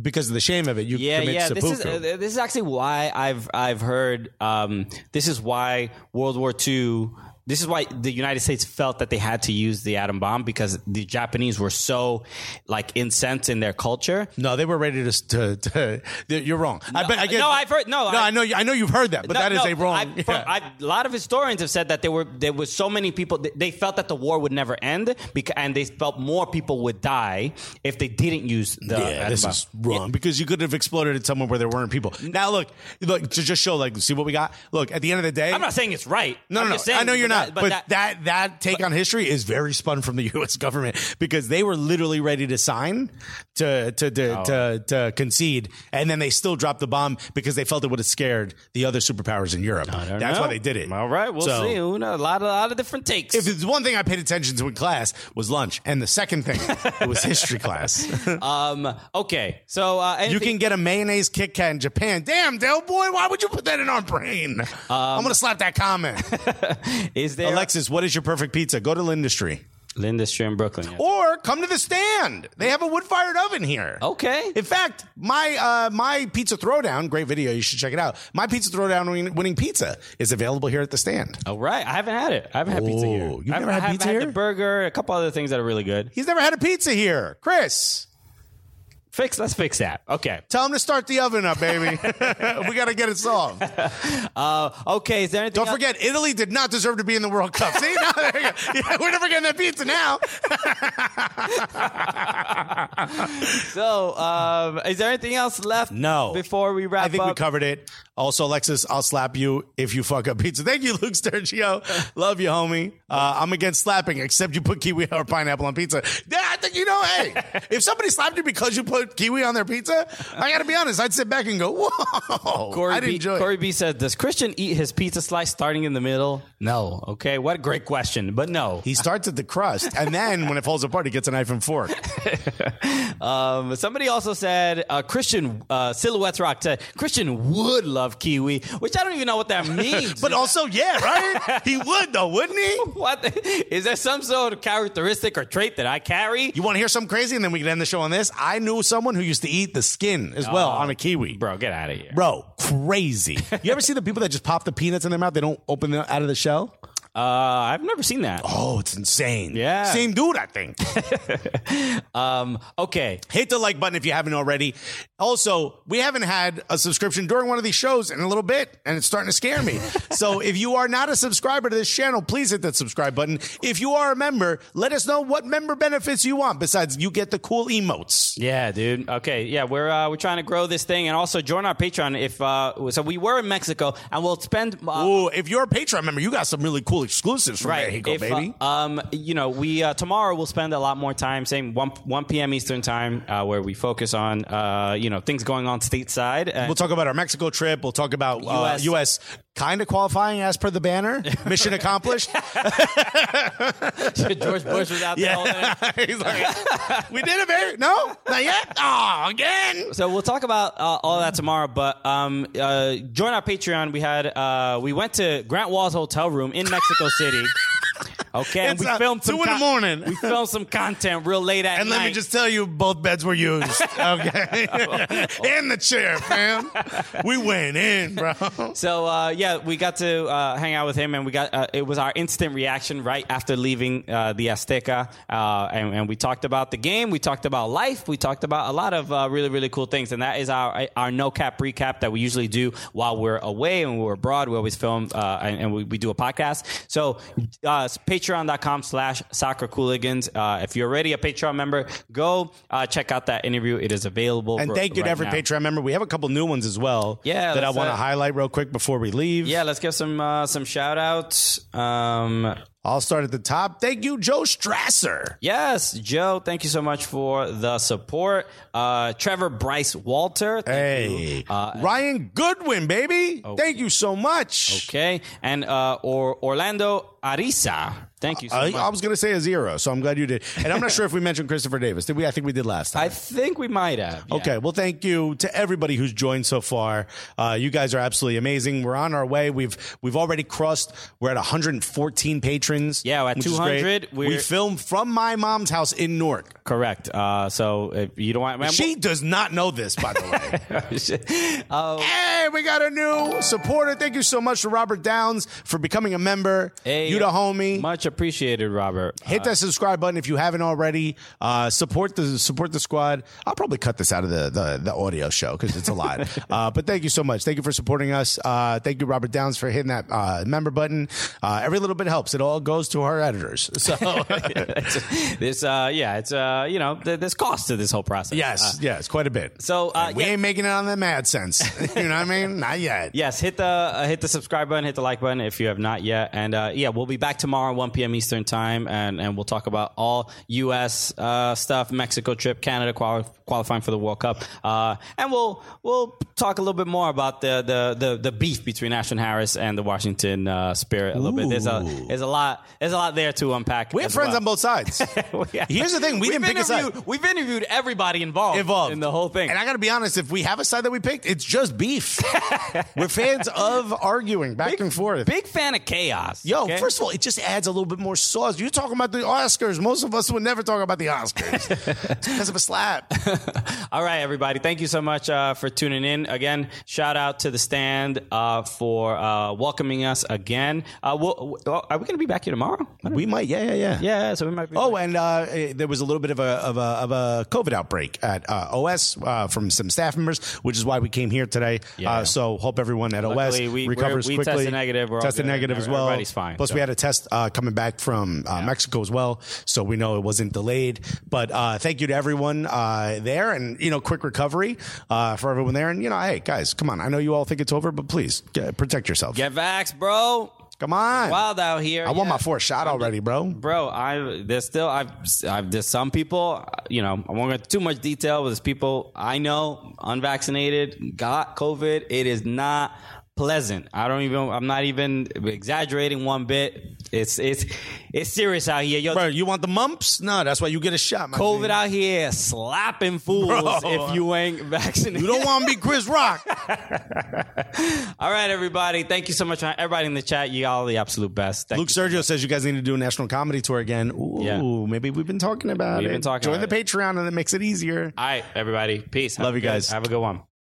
because of the shame of it, you Yeah, commit yeah. This is uh, this is actually why I've I've heard. Um, this is why World War II. This is why the United States felt that they had to use the atom bomb because the Japanese were so like incensed in their culture. no, they were ready to. to, to you're wrong. I bet. I get, no, I've heard- no, no. I- I, know. you- I know you've heard that, but No, that is no, a wrong. I- for- yeah. I- a lot of historians have said that there were there was so many people. They, felt that the war would never end, because, and they felt more people would die if they didn't use the yeah, this bomb. is wrong because you could have exploded it somewhere where there weren't people. Now look, look to just show like see what we got. Look, at the end of the day, I'm not saying it's right. No, I'm no, no. saying I know you're not. that- But, that- that, that take on history is very spun from the U.S. government because they were literally ready to sign to to to, Oh. to, to concede, and then they still dropped the bomb because they felt it would have scared the other superpowers in Europe. That's know. why they did it. All right, we'll So, see. Who knows? A lot, of, a lot of different takes. If it's one thing I paid attention to in class was lunch, and the second thing it was history class. um, okay, so uh, you can get a mayonnaise Kit Kat in Japan. Damn, Del boy, why would you put that in our brain? Um, I'm gonna slap that comment. Is there Alexis, what is your perfect pizza? Go to L'Industrie. L'Industrie in Brooklyn? yeah. Or come to the stand. They have a wood fired oven here. Okay. In fact, my uh, my pizza throwdown, great video, you should check it out. My pizza throwdown win- winning pizza is available here at the stand. All right, I haven't had it. I haven't had pizza Oh, here. you've I've, never had I have pizza had here? the burger, a couple other things that are really good. He's never had a pizza here. Chris, Fix. Let's fix that. Okay. tell him to start the oven up, baby. we got to get it solved. Uh, okay. Is there anything? Don't else- forget, Italy did not deserve to be in the World Cup. See, now, there you go. Yeah, we're never getting that pizza now. So, um, is there anything else left? No. Before we wrap up? I think up, we covered it. Also, Alexis, I'll slap you if you fuck up pizza. Thank you, Luke Sturgio. Love you, homie. Uh, I'm against slapping, except you put kiwi or pineapple on pizza. Yeah, I think you know. Hey, if somebody slapped you because you put kiwi on their pizza, I got to be honest. I'd sit back and go, "Whoa!" Corey I'd B, enjoy. Corey. B said, "Does Christian eat his pizza slice starting in the middle?" No. Okay. What a great question, but no. He starts at the crust, and then when it falls apart, he gets a knife and fork. Um, somebody also said uh, Christian uh, Silhouettes Rock said Christian would love kiwi, which I don't even know what that means. But also, yeah, right? He would though, wouldn't he? what is there some sort of characteristic or trait that I carry? You want to hear something crazy, and then we can end the show on this. I knew someone who used to eat the skin as well oh, on a kiwi. Bro, get out of here. Bro, crazy. You ever see the people that just pop the peanuts in their mouth? They don't open them out of the shell? Uh, I've never seen that. Oh, it's insane. Yeah. Same dude, I think. Um, okay. Hit the like button if you haven't already. Also, we haven't had a subscription during one of these shows in a little bit, and it's starting to scare me. so if you are not a subscriber to this channel, please hit that subscribe button. If you are a member, let us know what member benefits you want. Besides, you get the cool emotes. Yeah, dude. Okay, yeah, we're uh, we're trying to grow this thing, and also join our Patreon. If uh, so, we were in Mexico, and we'll spend. Uh, Ooh, if you're a Patreon member, you got some really cool exclusives from Right. Mexico, If, baby. uh, um, you know, we uh, tomorrow we'll spend a lot more time, same one one p.m. Eastern time, uh, where we focus on uh, you know things going on stateside. And We'll talk about our Mexico trip. We'll talk about uh, US. U.S. kind of qualifying as per the banner. Mission accomplished. George Bush was out there. holding it. He's like, we did it, baby. No, not yet. Oh, again. So we'll talk about uh, all that tomorrow. But um, uh, join our Patreon. We had uh, we went to Grant Wahl's hotel room in Mexico City. Okay, and we uh, filmed some two in the morning. We filmed some content real late at And night. And let me just tell you, both beds were used. Okay, in the chair, fam. We went in, bro. So uh, yeah, we got to uh, hang out with him, and we got uh, it was our instant reaction right after leaving uh, the Azteca, uh, and, and we talked about the game, we talked about life, we talked about a lot of uh, really really cool things, and that is our our no cap recap that we usually do while we're away and we're abroad. We always film uh, and, and we, we do a podcast. So uh, Patreon.com/slash Soccer Cooligans. Uh, if you're already a Patreon member, go uh, check out that interview. It is available. And thank you to every now. Patreon member. We have a couple new ones as well. Yeah, that I want to uh, highlight real quick before we leave. Yeah, let's give some uh, some shout outs. Um, I'll start at the top. Thank you, Joe Strasser. yes, Joe, thank you so much for the support. Uh, Trevor Bryce Walter. Thank Hey, you. Uh, Ryan Goodwin, baby. Thank you so much. okay. And uh, or Orlando Arisa. Thank you so I, much. I was going to say a zero, so I'm glad you did. And I'm not sure if we mentioned Christopher Davis. Did we? I think we did last time. I think we might have. yeah. Okay, well, thank you to everybody who's joined so far. Uh, you guys are absolutely amazing. We're on our way. We've we've already crossed. We're at 114 patrons. Yeah, we're at which is great. 200. We filmed from my mom's house in Newark. Correct. Uh, so if you don't want, She does not know this, by the way. oh, hey, we got a new supporter. Thank you so much to Robert Downs for becoming a member. Hey, you the homie. much appreciated, Robert. Hit that subscribe button if you haven't already. Uh, support the support the squad. I'll probably cut this out of the the, the audio show because it's a lot. uh, but thank you so much. Thank you for supporting us. Uh, thank you, Robert Downs, for hitting that uh, member button. Uh, every little bit helps. It all goes to our editors. So this, uh, yeah, it's uh, you know, th- there's cost to this whole process. yes, yes, quite a bit. So uh, we yeah, ain't making it on the mad sense. you know what I mean? Not yet. Yes, hit the uh, hit the subscribe button, hit the like button if you have not yet, and uh, yeah, we'll be back tomorrow 1 p.m. Eastern time, and and we'll talk about all U.S. Uh, stuff, Mexico trip, Canada quali- qualifying for the World Cup, uh, and we'll we'll talk a little bit more about the the the, the beef between Ashlyn Harris and the Washington uh, Spirit a little bit. There's a there's a lot there's a lot there to unpack. We have friends well. on both sides. Here's the thing: we We've didn't pick a side. interviewed- We've interviewed everybody involved, involved in the whole thing. And I got to be honest, if we have a side that we picked, it's just beef. We're fans of arguing back and forth. Big fan of chaos. Yo, okay? first of all, it just adds a little bit more sauce. You're talking about the Oscars. Most of us would never talk about the Oscars. because of a slap. All right, everybody. Thank you so much uh, for tuning in. Again, shout out to the stand uh, for uh, welcoming us again. Uh, we'll, we'll- are we going to be back here tomorrow? We might, yeah, yeah, yeah. Yeah, so we might be. Oh, and uh, eh, there was a little bit of a of a, of a COVID outbreak at uh, OS uh, from some staff members, which is why we came here today. Yeah. Uh, so hope everyone at Luckily, OS we- recovers we quickly. tested negative. We're all tested negative as well. Everybody's fine, Plus, so. we had a test uh, coming back from uh, Mexico as well, so we know it wasn't delayed. But uh, thank you to everyone uh, there, and you know, quick recovery uh, for everyone there. And you know, hey guys, come on. I know you all think it's over, but please get, protect yourself. Get vaxxed, bro. come on. Wild out here. I want my fourth shot already, bro. Bro, I there's still I've, I've there's some people you know I won't go into too much detail. But there's people I know unvaccinated got COVID. It is not pleasant. I don't even. I'm not even exaggerating one bit. It's it's it's serious out here. Yo, Bro, you want the mumps? No, that's why you get a shot. COVID G. out here slapping fools Bro. if you ain't vaccinated. You don't want to be Chris Rock. All right, everybody. Thank you so much, everybody in the chat. You all the absolute best. Thank Luke. Sergio says you guys need to do a national comedy tour again. Ooh, Yeah. maybe we've been talking about We've it. been talking Join the it. Patreon and it makes it easier. All right, everybody. Peace. Love you good- guys. Have a good one.